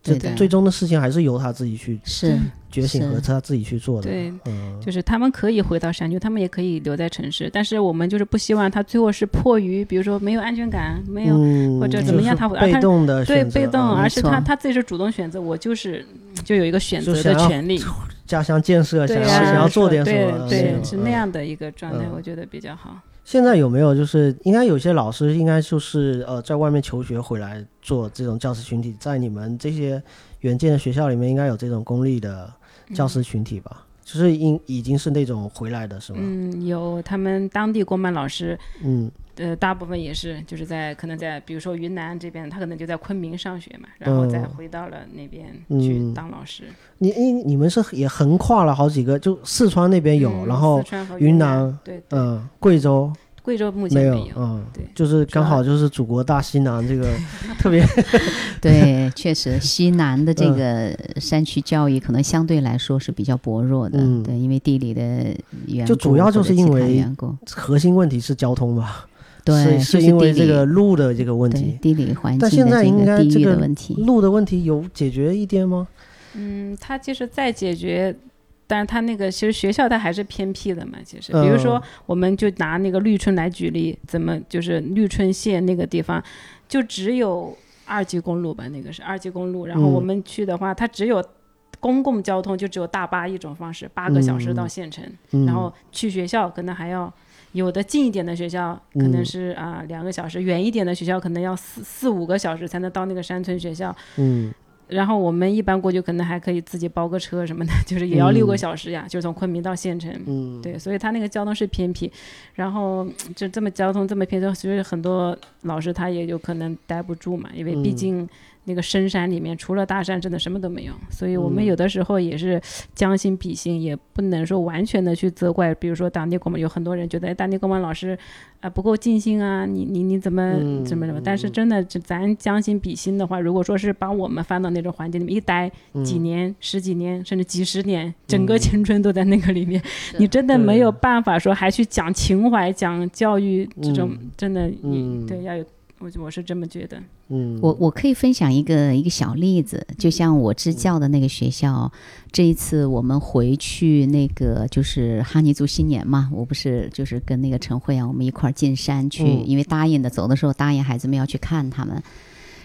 这最终的事情还是由他自己去是觉醒和他自己去做的。对，嗯，就是他们可以回到山区，他们也可以留在城市，但是我们就是不希望他最后是迫于，比如说没有安全感，没有、嗯或者怎么样就是他被动的对被动，啊而是他他自己是主动选择，我就是就有一个选择的权利，(laughs) 家乡建设，想要想要做点什么，对嗯是那。样的一个状态，嗯我觉得比较好。现在有没有就是应该有些老师应该就是呃在外面求学回来做这种教师群体，在你们这些原建的学校里面应该有这种公立的教师群体吧？就是应已经是那种回来的是吗？嗯，有他们当地公办老师，嗯呃，大部分也是就是在可能在比如说云南这边，他可能就在昆明上学嘛，然后再嗯回到了那边嗯。去当老师。你你你们是也横跨了好几个，就四川那边有，嗯然后云南南，对对，嗯、贵州贵州目没前没有。嗯，对就是刚好就是祖国大西南这个 (laughs) (laughs) 特别，对，确实西南的这嗯。个山区教育可能相对来说是比较薄弱的，嗯。对，因为地理的缘故，就主要就是因为核心问题是交通吧，对，是是因为这个路的这个问题，地理环境的这现在应该个地域这个的问题，路的问题有解决一点吗？嗯，他其实再解决，但是他那个其实学校它还是偏僻的嘛。其实，比如说嗯，我们就拿那个绿春来举例，怎么就是绿春县那个地方，就只有二级公路吧，那个是二级公路。然后嗯我们去的话，它只有公共交通，就只有大巴一种方式，八个小时到县城。嗯，然后去学校可能还要有的近一点的学校可能嗯。是啊、两个小时，远一点的学校可能要四四五个小时才能到那个山村学校。嗯。然后我们一般过去可能还可以自己包个车什么的，(laughs) 就是也要六个嗯。小时呀，就是从昆明到县城。嗯，对，所以他那个交通是偏僻，然后就这么交通这么偏僻，所以很多老师他也有可能待不住嘛，因为毕嗯。竟那个深山里面除了大山真的什么都没有，所以我们嗯。有的时候也是将心比心，也不能说完全的去责怪，比如说当地公办，有很多人觉得哎，当地公办老师啊、不够尽心啊，你你你怎么嗯怎么怎么，但是真的咱将心比心的话，如果说是把我们放到那种环境里面一待嗯。几年、十几年甚至几十年，整个青春都在那个里面，你真的没有办法说还去讲情怀、讲教育这种，嗯。真的，嗯。对，要有，我我是这么觉得。嗯，我我可以分享一个一个小例子，就像我支教的那个学校，这一次我们回去那个就是哈尼族新年嘛，我不是就是跟那个陈慧啊，我们一块儿进山去，嗯因为答应的，走的时候答应孩子们要去看他们。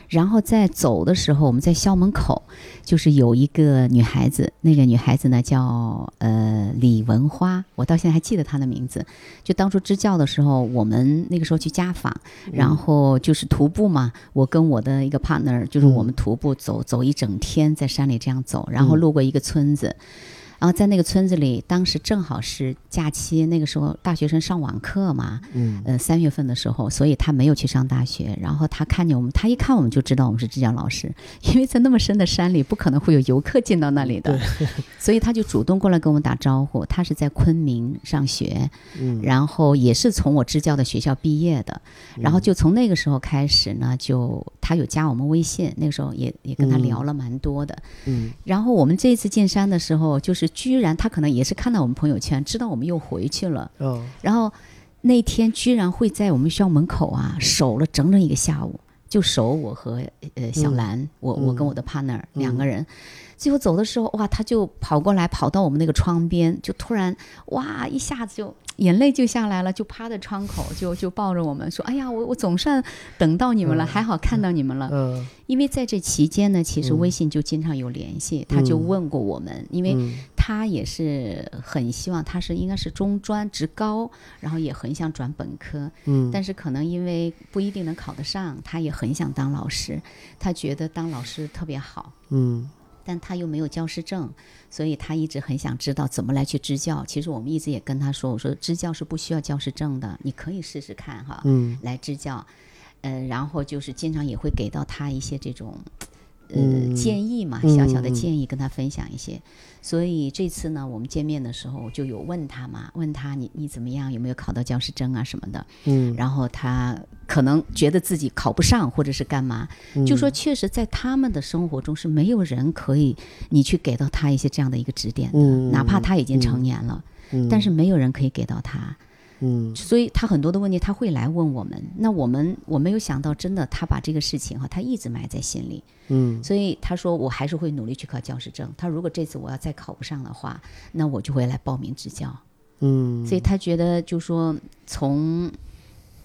然后在走的时候，我们在校门口，就是有一个女孩子，那个女孩子呢叫呃李文花，我到现在还记得她的名字。就当初支教的时候，我们那个时候去家访，然后就是徒步嘛，我跟我的一个 partner，就是我们徒步走走一整天，在山里这样走，然后嗯路过一个村子。然后在那个村子里，当时正好是假期，那个时候大学生上网课嘛，嗯呃，三月份的时候，所以他没有去上大学。然后他看见我们，他一看我们就知道我们是支教老师，(laughs) 因为在那么深的山里，不可能会有游客进到那里的，所以他就主动过来跟我们打招呼。他是在昆明上学，嗯，然后也是从我支教的学校毕业的，然后就从那个时候开始呢，就他有加我们微信，那个时候也也跟他聊了蛮多的。嗯然后我们这一次进山的时候，就是居然他可能也是看到我们朋友圈，知道我们又回去了，哦。然后那天居然会在我们学校门口啊守了整整一个下午，就守我和呃小兰，我我跟我的 partner、两个人。最后走的时候，哇，他就跑过来，跑到我们那个窗边，就突然哇，一下子就眼泪就下来了，就趴在窗口，就就抱着我们说：“哎呀，我我总算等到你们了，嗯。还好看到你们了。嗯。因为在这期间呢，其实嗯微信就经常有联系，他就嗯问过我们，因为嗯他也是很希望，他是应该是中专职高，然后也很想转本科，嗯，但是可能因为不一定能考得上，他也很想当老师，他觉得当老师特别好。嗯但他又没有教师证，所以他一直很想知道怎么来去支教。其实我们一直也跟他说，我说支教是不需要教师证的，你可以试试看哈，嗯来支教。呃，然后就是经常也会给到他一些这种呃、嗯建议嘛，嗯小小的嗯建议跟他分享一些。所以这次呢，我们见面的时候就有问他嘛，问他你你怎么样，有没有考到教师证啊什么的。嗯，然后他可能觉得自己考不上，或者是干嘛，就说确实在他们的生活中是没有人可以你去给到他一些这样的一个指点的，嗯哪怕他已经成年了，嗯，但是没有人可以给到他。嗯所以他很多的问题他会来问我们。那我们我没有想到，真的他把这个事情哈，他一直埋在心里。嗯所以他说我还是会努力去考教师证。他如果这次我要再考不上的话，那我就会来报名支教。嗯，所以他觉得就说从，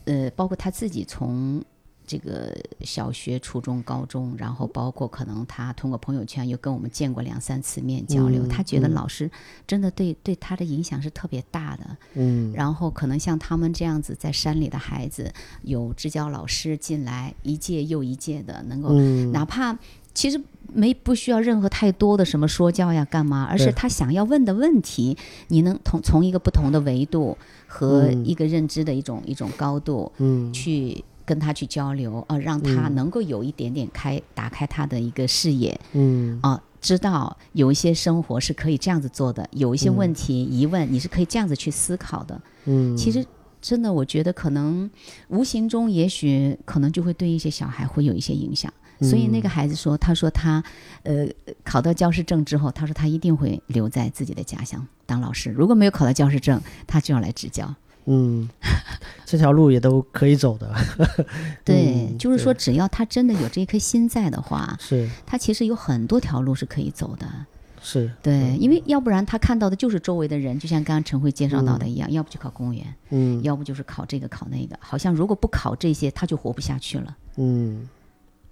呃，包括他自己从这个小学、初中、高中，然后包括可能他通过朋友圈又跟我们见过两三次面交流，嗯他觉得嗯。老师真的对对他的影响是特别大的。嗯。然后可能像他们这样子在山里的孩子，有支教老师进来一届又一届的，能够嗯。哪怕其实没不需要任何太多的什么说教呀干嘛，而是他想要问的问题，你能从从一个不同的维度和嗯。一个认知的一种、一种高度嗯。去跟他去交流啊、让他嗯能够有一点点开打开他的一个视野嗯啊、知道有一些生活是可以这样子做的，有一些嗯问题、疑问你是可以这样子去思考的。嗯，其实真的，我觉得可能无形中，也许可能就会对一些小孩会有一些影响。所以那个孩子说，他说他，呃，考到教师证之后，他说他一定会留在自己的家乡当老师。如果没有考到教师证，他就要来支教。嗯，(laughs) 这条路也都可以走的，(laughs) 对，嗯就是说，只要他真的有这颗心在的话，是他其实有很多条路是可以走的。是，对，因为要不然他看到的就是周围的人，就像刚刚陈慧介绍到的一样，要不就考公务员，嗯要不就是考这个考那个，好像如果不考这些，他就活不下去了。嗯。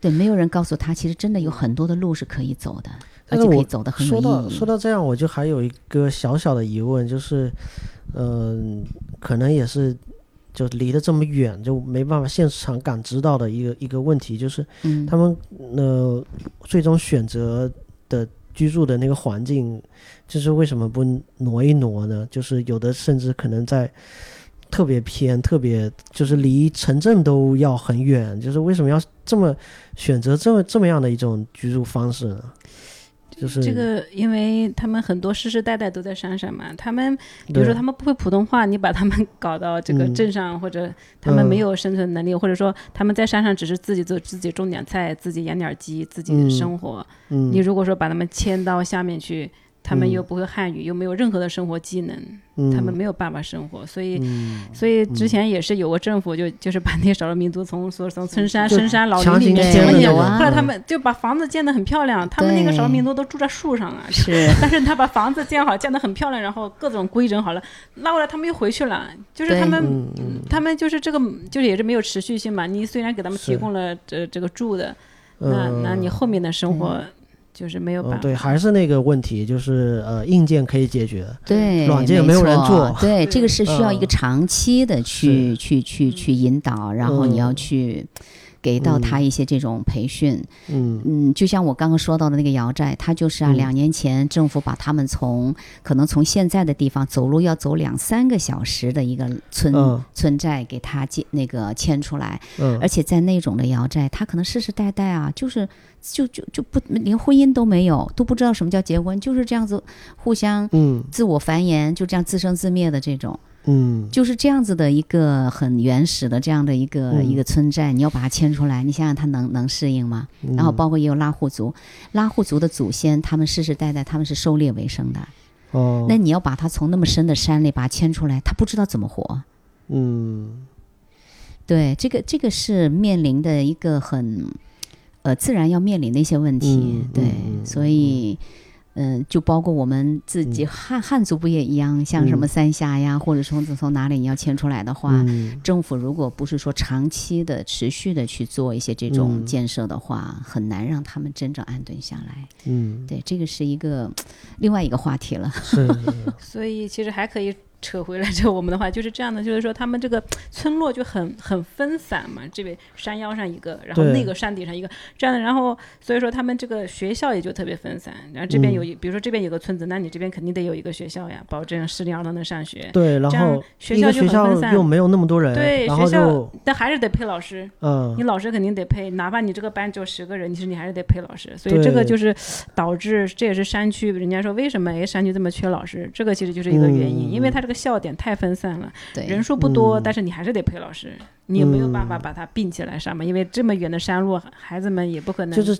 对，没有人告诉他，其实真的有很多的路是可以走的，而且可以但是我走得很有说到意义。说到这样，我就还有一个小小的疑问，就是，嗯、可能也是就离得这么远，就没办法现场感知到的一个一个问题，就是嗯，他们呃最终选择的居住的那个环境，就是为什么不挪一挪呢？就是有的甚至可能在特别偏，特别就是离城镇都要很远，就是为什么要这么选择这么这么样的一种居住方式呢？就是这个，因为他们很多世世代代都在山上嘛，他们比如说他们不会普通话，你把他们 (laughs) 搞到这个嗯镇上，或者他们没嗯有生存能力，或者说他们在山上只是自己做自己种点菜，自己养点鸡，自己嗯生活。嗯你如果说把他们迁到下面去，他们嗯又不会汉语，又没有任何的生活技能，嗯他们没有办法生活，所以。嗯所以之前也是有个政府就就是把那些少数民族从说从村山、深山、老强林里面行迁的迁进去，有啊后来他们就把房子建得很漂亮，他们那个少数民族都住在树上啊，(laughs) 是但是他把房子建好，建得很漂亮，然后各种规整好了，那后来他们又回去了，就是他们。他们就是这个，就是也是没有持续性嘛。你虽然给他们提供了这这个住的，那嗯那你后面的生活就是没有办法。嗯对，还是那个问题，就是呃，硬件可以解决，对，软件没有人做对，(laughs) 这个是需要一个嗯。长期的去、去去去引导，然后你要嗯。去给到他一些这种培训。嗯。嗯，就像我刚刚说到的那个瑶寨，他就是啊，嗯。两年前政府把他们从可能从现在的地方走路要走两三个小时的一个村、嗯。村寨给他建那个迁出来，嗯。而且在那种的瑶寨，他可能世世代代啊，就是就就就不连婚姻都没有，都不知道什么叫结婚，就是这样子互相嗯。自我繁衍，就这样自生自灭的这种，嗯就是这样子的一个很原始的这样的一个、嗯一个村寨，你要把它迁出来，你想想它能能适应吗？嗯，然后包括也有拉祜族，拉祜族的祖先，他们世世代代他们是狩猎为生的，哦，那你要把它从那么深的山里把它迁出来，他不知道怎么活。嗯对，这个这个是面临的一个很，呃，自然要面临的一些问题。对，所以，嗯、就包括我们自己汉汉族不也一样？像什么嗯三峡呀，或者从从哪里你要迁出来的话，嗯政府如果不是说长期的、持续的去做一些这种嗯建设的话，很难让他们真正安顿下来。嗯，对，这个是一个 (tsk) 另外一个话题了。(laughs) 所以其实还可以扯回来，这我们的话就是这样的，(laughs) 就是说他们这个村落就很很分散嘛，这边山腰上一个，然后那个山顶上一个，这样的，然后所以说他们这个学校也就特别分散，然后这边有一，比如说这边有个村子，那你这边肯定得有一个学校呀，保证适龄儿童能上学。对，然后学校就很分散。又没有那么多人，对学校但还是得配老师，嗯。你老师肯定得配，哪怕你这个班只有十个人，其实你还是得配老师，所以这个就是导致这也是山区，人家说为什么哎山区这么缺老师，这个其实就是一个原因，嗯。因为他这个这个笑点太分散了，对，人数不多，嗯但是你还是得陪老师，你也没有办法嗯把它并起来上嘛，因为这么远的山路，孩子们也不可能就是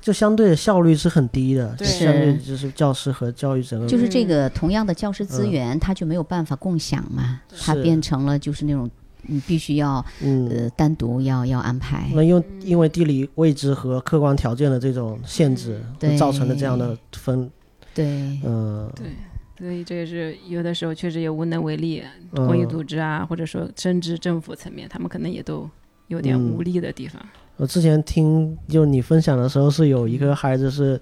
就相对的效率是很低的，对相对就是教师和教育整个就是这嗯个同样的教师资源，它就没有办法共享嘛，它变成了就是那种你必须要嗯。呃单独要要安排。那因为因为地理位置和客观条件的这种限制，对造成的这样的分，对，嗯、对，所以这也是有的时候确实也无能为力，嗯。公益组织啊，或者说甚至政府层面，他们可能也都有点嗯。无力的地方。我之前听就你分享的时候，是有一个孩子是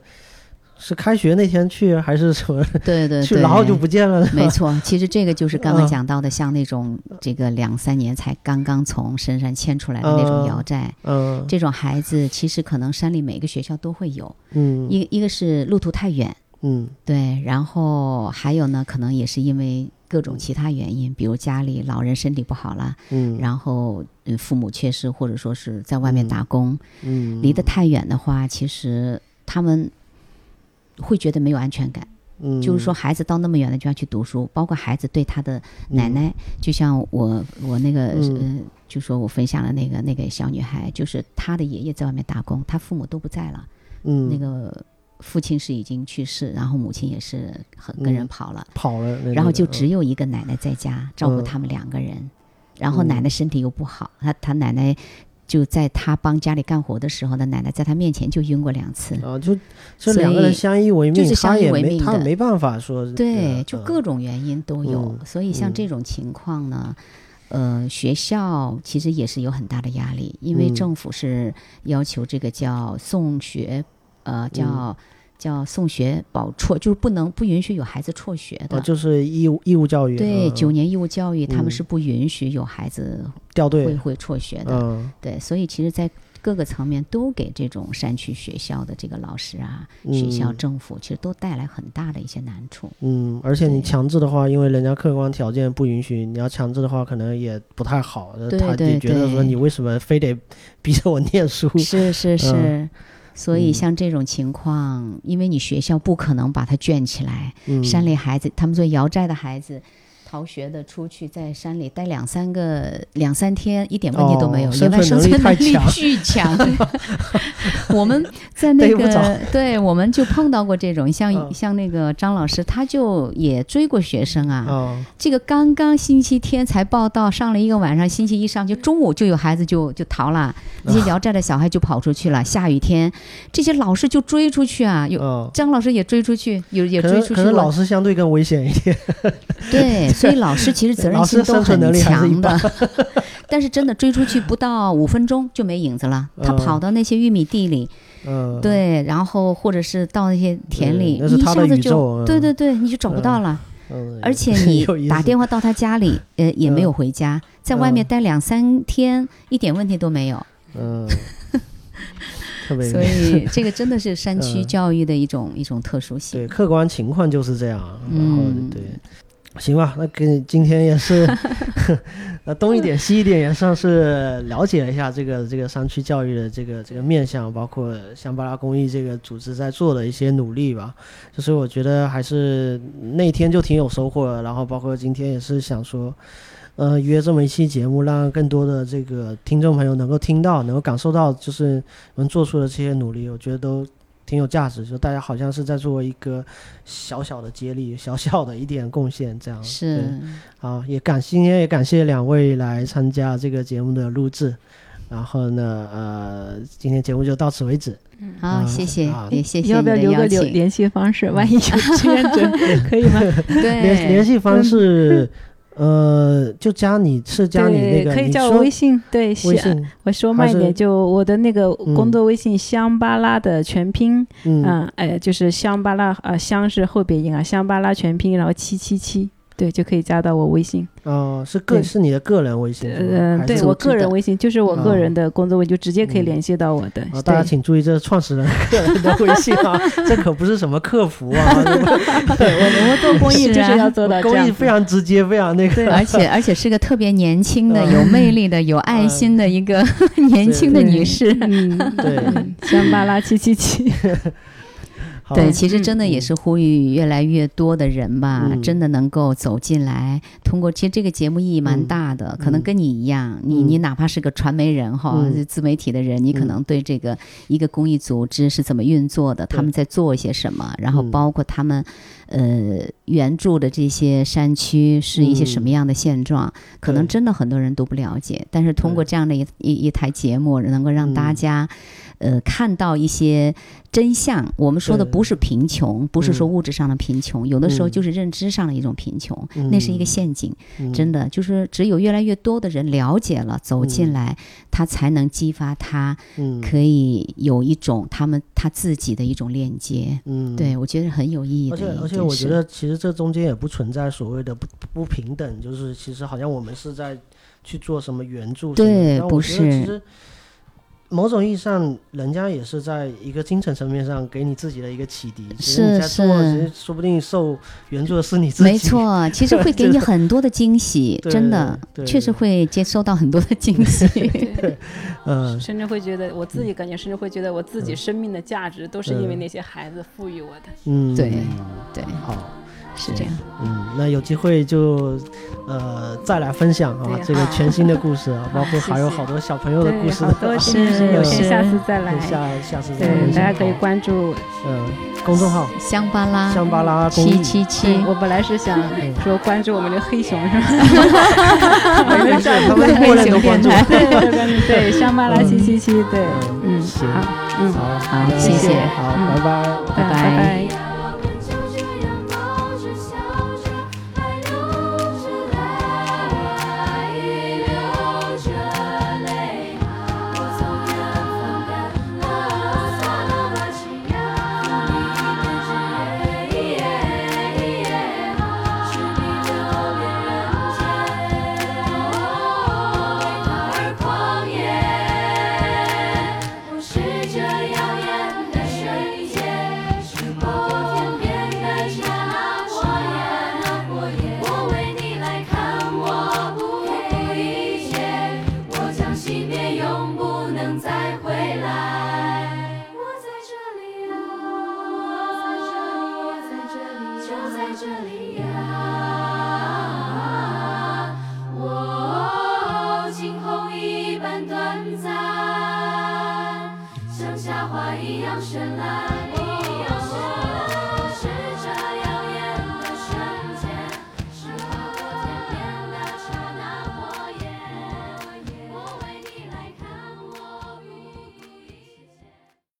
是开学那天去还是什么去，对对对，然后就不见了，没错，其实这个就是刚刚嗯。讲到的，像那种这个两三年才刚刚从深山迁出来的那种嗯瑶寨，嗯。这种孩子其实可能山里每个学校都会有，嗯。一一个是路途太远，嗯。对，然后还有呢，可能也是因为各种其他原因，比如家里老人身体不好了，嗯，然后嗯父母缺失，或者说是在外面打工，嗯。离得太远的话，其实他们会觉得没有安全感。嗯。就是说，孩子到那么远的地方去读书，包括孩子对他的奶奶，就像我我那个、嗯。呃，就说我分享了那个那个小女孩，就是她的爷爷在外面打工，她父母都不在了，嗯。那个父亲是已经去世，然后母亲也是很跟人嗯。跑了，跑了，那然后就只有一个奶奶在家照顾嗯。他们两个人，然后嗯。奶奶身体又不好，他他奶奶。就在他帮家里干活的时候，呢奶奶在他面前就晕过两次。啊，就这所两个人以相依为命，就是相依他也没为命的。他没办法说，对，呃就各种原因都有，嗯所以像嗯。这种情况呢，呃，学校其实也是有很大的压力，因为嗯。政府是要求这个叫送学，呃，叫、嗯叫送学保辍，就是不能不允许有孩子辍学的。啊，就是义务义务教育，对，嗯九年义务教育，他们嗯是不允许有孩子掉队，会会辍学的。嗯对，所以其实，在各个层面都给这种山区学校的这个老师啊、学校、嗯政府，其实都带来很大的一些难处。嗯，而且你强制的话，因为人家客观条件不允许，你要强制的话，可能也不太好。对对对也觉得说你为什么非得逼着我念书？是是 (laughs) 是，嗯所以嗯像这种情况，因为你学校不可能把它圈起来，嗯，山里孩子，他们说瑶寨的孩子。逃学的出去在山里待两三个两三天，一点问题都没有，哦野外生生存能力巨强。(laughs) (laughs) 我们在那个对，我们就碰到过这种，像、嗯像那个张老师，他就也追过学生啊。啊，这个刚刚星期天才报道，上了一个晚上，星期一上就中午就有孩子就就逃了，那些瑶寨的小孩就跑出去了。下雨天，这些老师就追出去啊，有嗯，张老师也追出去，有也追出去过能可能老。师相对更危险一点。对，所以老师其实责任心都很强的。(laughs) 但是真的追出去不到五分钟就没影子了，他嗯跑到那些玉米地里，嗯，对，然后或者是到那些田里，一下子就嗯。对对对，你就找不到了。嗯，而且 (laughs) 你打电话到他家里，(laughs) 呃，也没有回家，在外面嗯待两三天，一点问题都没有。嗯，特别所以这个真的是山区嗯。教育的一种一种特殊性。对。客观情况就是这样。然后嗯。对，行吧，那给今天也是，(laughs) (laughs) 呃，东一点西一点，也算是了解了一下这个这个山区教育的这个这个面向，包括香巴拉公益这个组织在做的一些努力吧。就是我觉得还是那天就挺有收获的，然后包括今天也是想说。呃，约这么一期节目，让更多的这个听众朋友能够听到，能够感受到，就是我们做出的这些努力，我觉得都挺有价值。就大家好像是在做一个小小的接力，小小的一点贡献，这样是，好，也感今天也感谢两位来参加这个节目的录制。然后呢，呃，今天节目就到此为止。好，啊谢谢啊，也谢谢要不要留个联。联系方式？万一有志愿者，可以吗？(laughs) 联联，系方式，呃，就加你是加你那，个，可以加我微信。对，微是信，我说慢一点，就我的那个嗯工作微信香巴拉的全拼，嗯，嗯，哎，就是香巴拉啊，香是后鼻音啊，香巴拉全拼，然后七七七，对，就可以加到我微信。哦，是个是你的个人微信，嗯，对我个人微信，就是我个人的工作微信，就直接可以嗯联系到我的。啊，大家请注意，这是创始人个 (laughs) 人的微信啊，这可不是什么客服啊，(laughs) 对，我我们做公益就是要做到这样。公益非常直接，非常那个，而且而且是个特别年轻的、嗯有魅力的、有爱心的一个 (laughs) 年轻的女士。嗯，对嗯香巴拉七七七，好对，其实嗯真的也是呼吁越来越多的人吧，嗯。真的能够走进来。通过其实这个节目意义蛮嗯大的，可能嗯。跟你一样，你嗯。你哪怕是个传媒人哈，嗯。自媒体的人，你可嗯。能对这个一个公益组织是怎么运作的，他们在做一些什么，然后嗯。包括他们呃援助的这些山区是一些什么样的现状，可能真的很多人都不了解。但是通过这样的一一一台节目，能够让大嗯。家。呃，看到一些真相。我们说的不是贫穷，不是说嗯物质上的贫穷，有的时候嗯就是认知上的一种贫穷，那是一个嗯陷阱。嗯真的就是只有越来越多的人了解了，走进嗯来，他才能激发他嗯可以有一种他们他自己的一种链接。嗯对，我觉得很有意义的而且。而且，我觉得其实这中间也不存在所谓的不不平等，就是其实好像我们是在去做什么援助对不是实某种意义上，人家也是在一个精神层面上给你自己的一个启迪。其实你是在做，其是实说不定受援助的是你自己。没，错，其实会给你很多的惊喜，(laughs) 真的，确实会接收到很多的惊喜。(laughs) 嗯，甚至会觉得我自己感觉，甚至会觉得我自己生命的价值都是因为那些孩子赋予我的。嗯，对对，好，是这样。嗯，那有机会就呃再来分享啊这个全新的故事啊，(laughs) 包括还有好多小朋友的故，事好，多是有是下次再来。下下次再对，大家可以关注。嗯公众号香巴拉，香巴拉七。七七，，我本来是想说关注我们的黑熊是吧？没事，他们默认都关注。(laughs) 对对对对，香巴拉七七七，对，嗯，行好，嗯，好，好那谢谢好，嗯拜拜。拜拜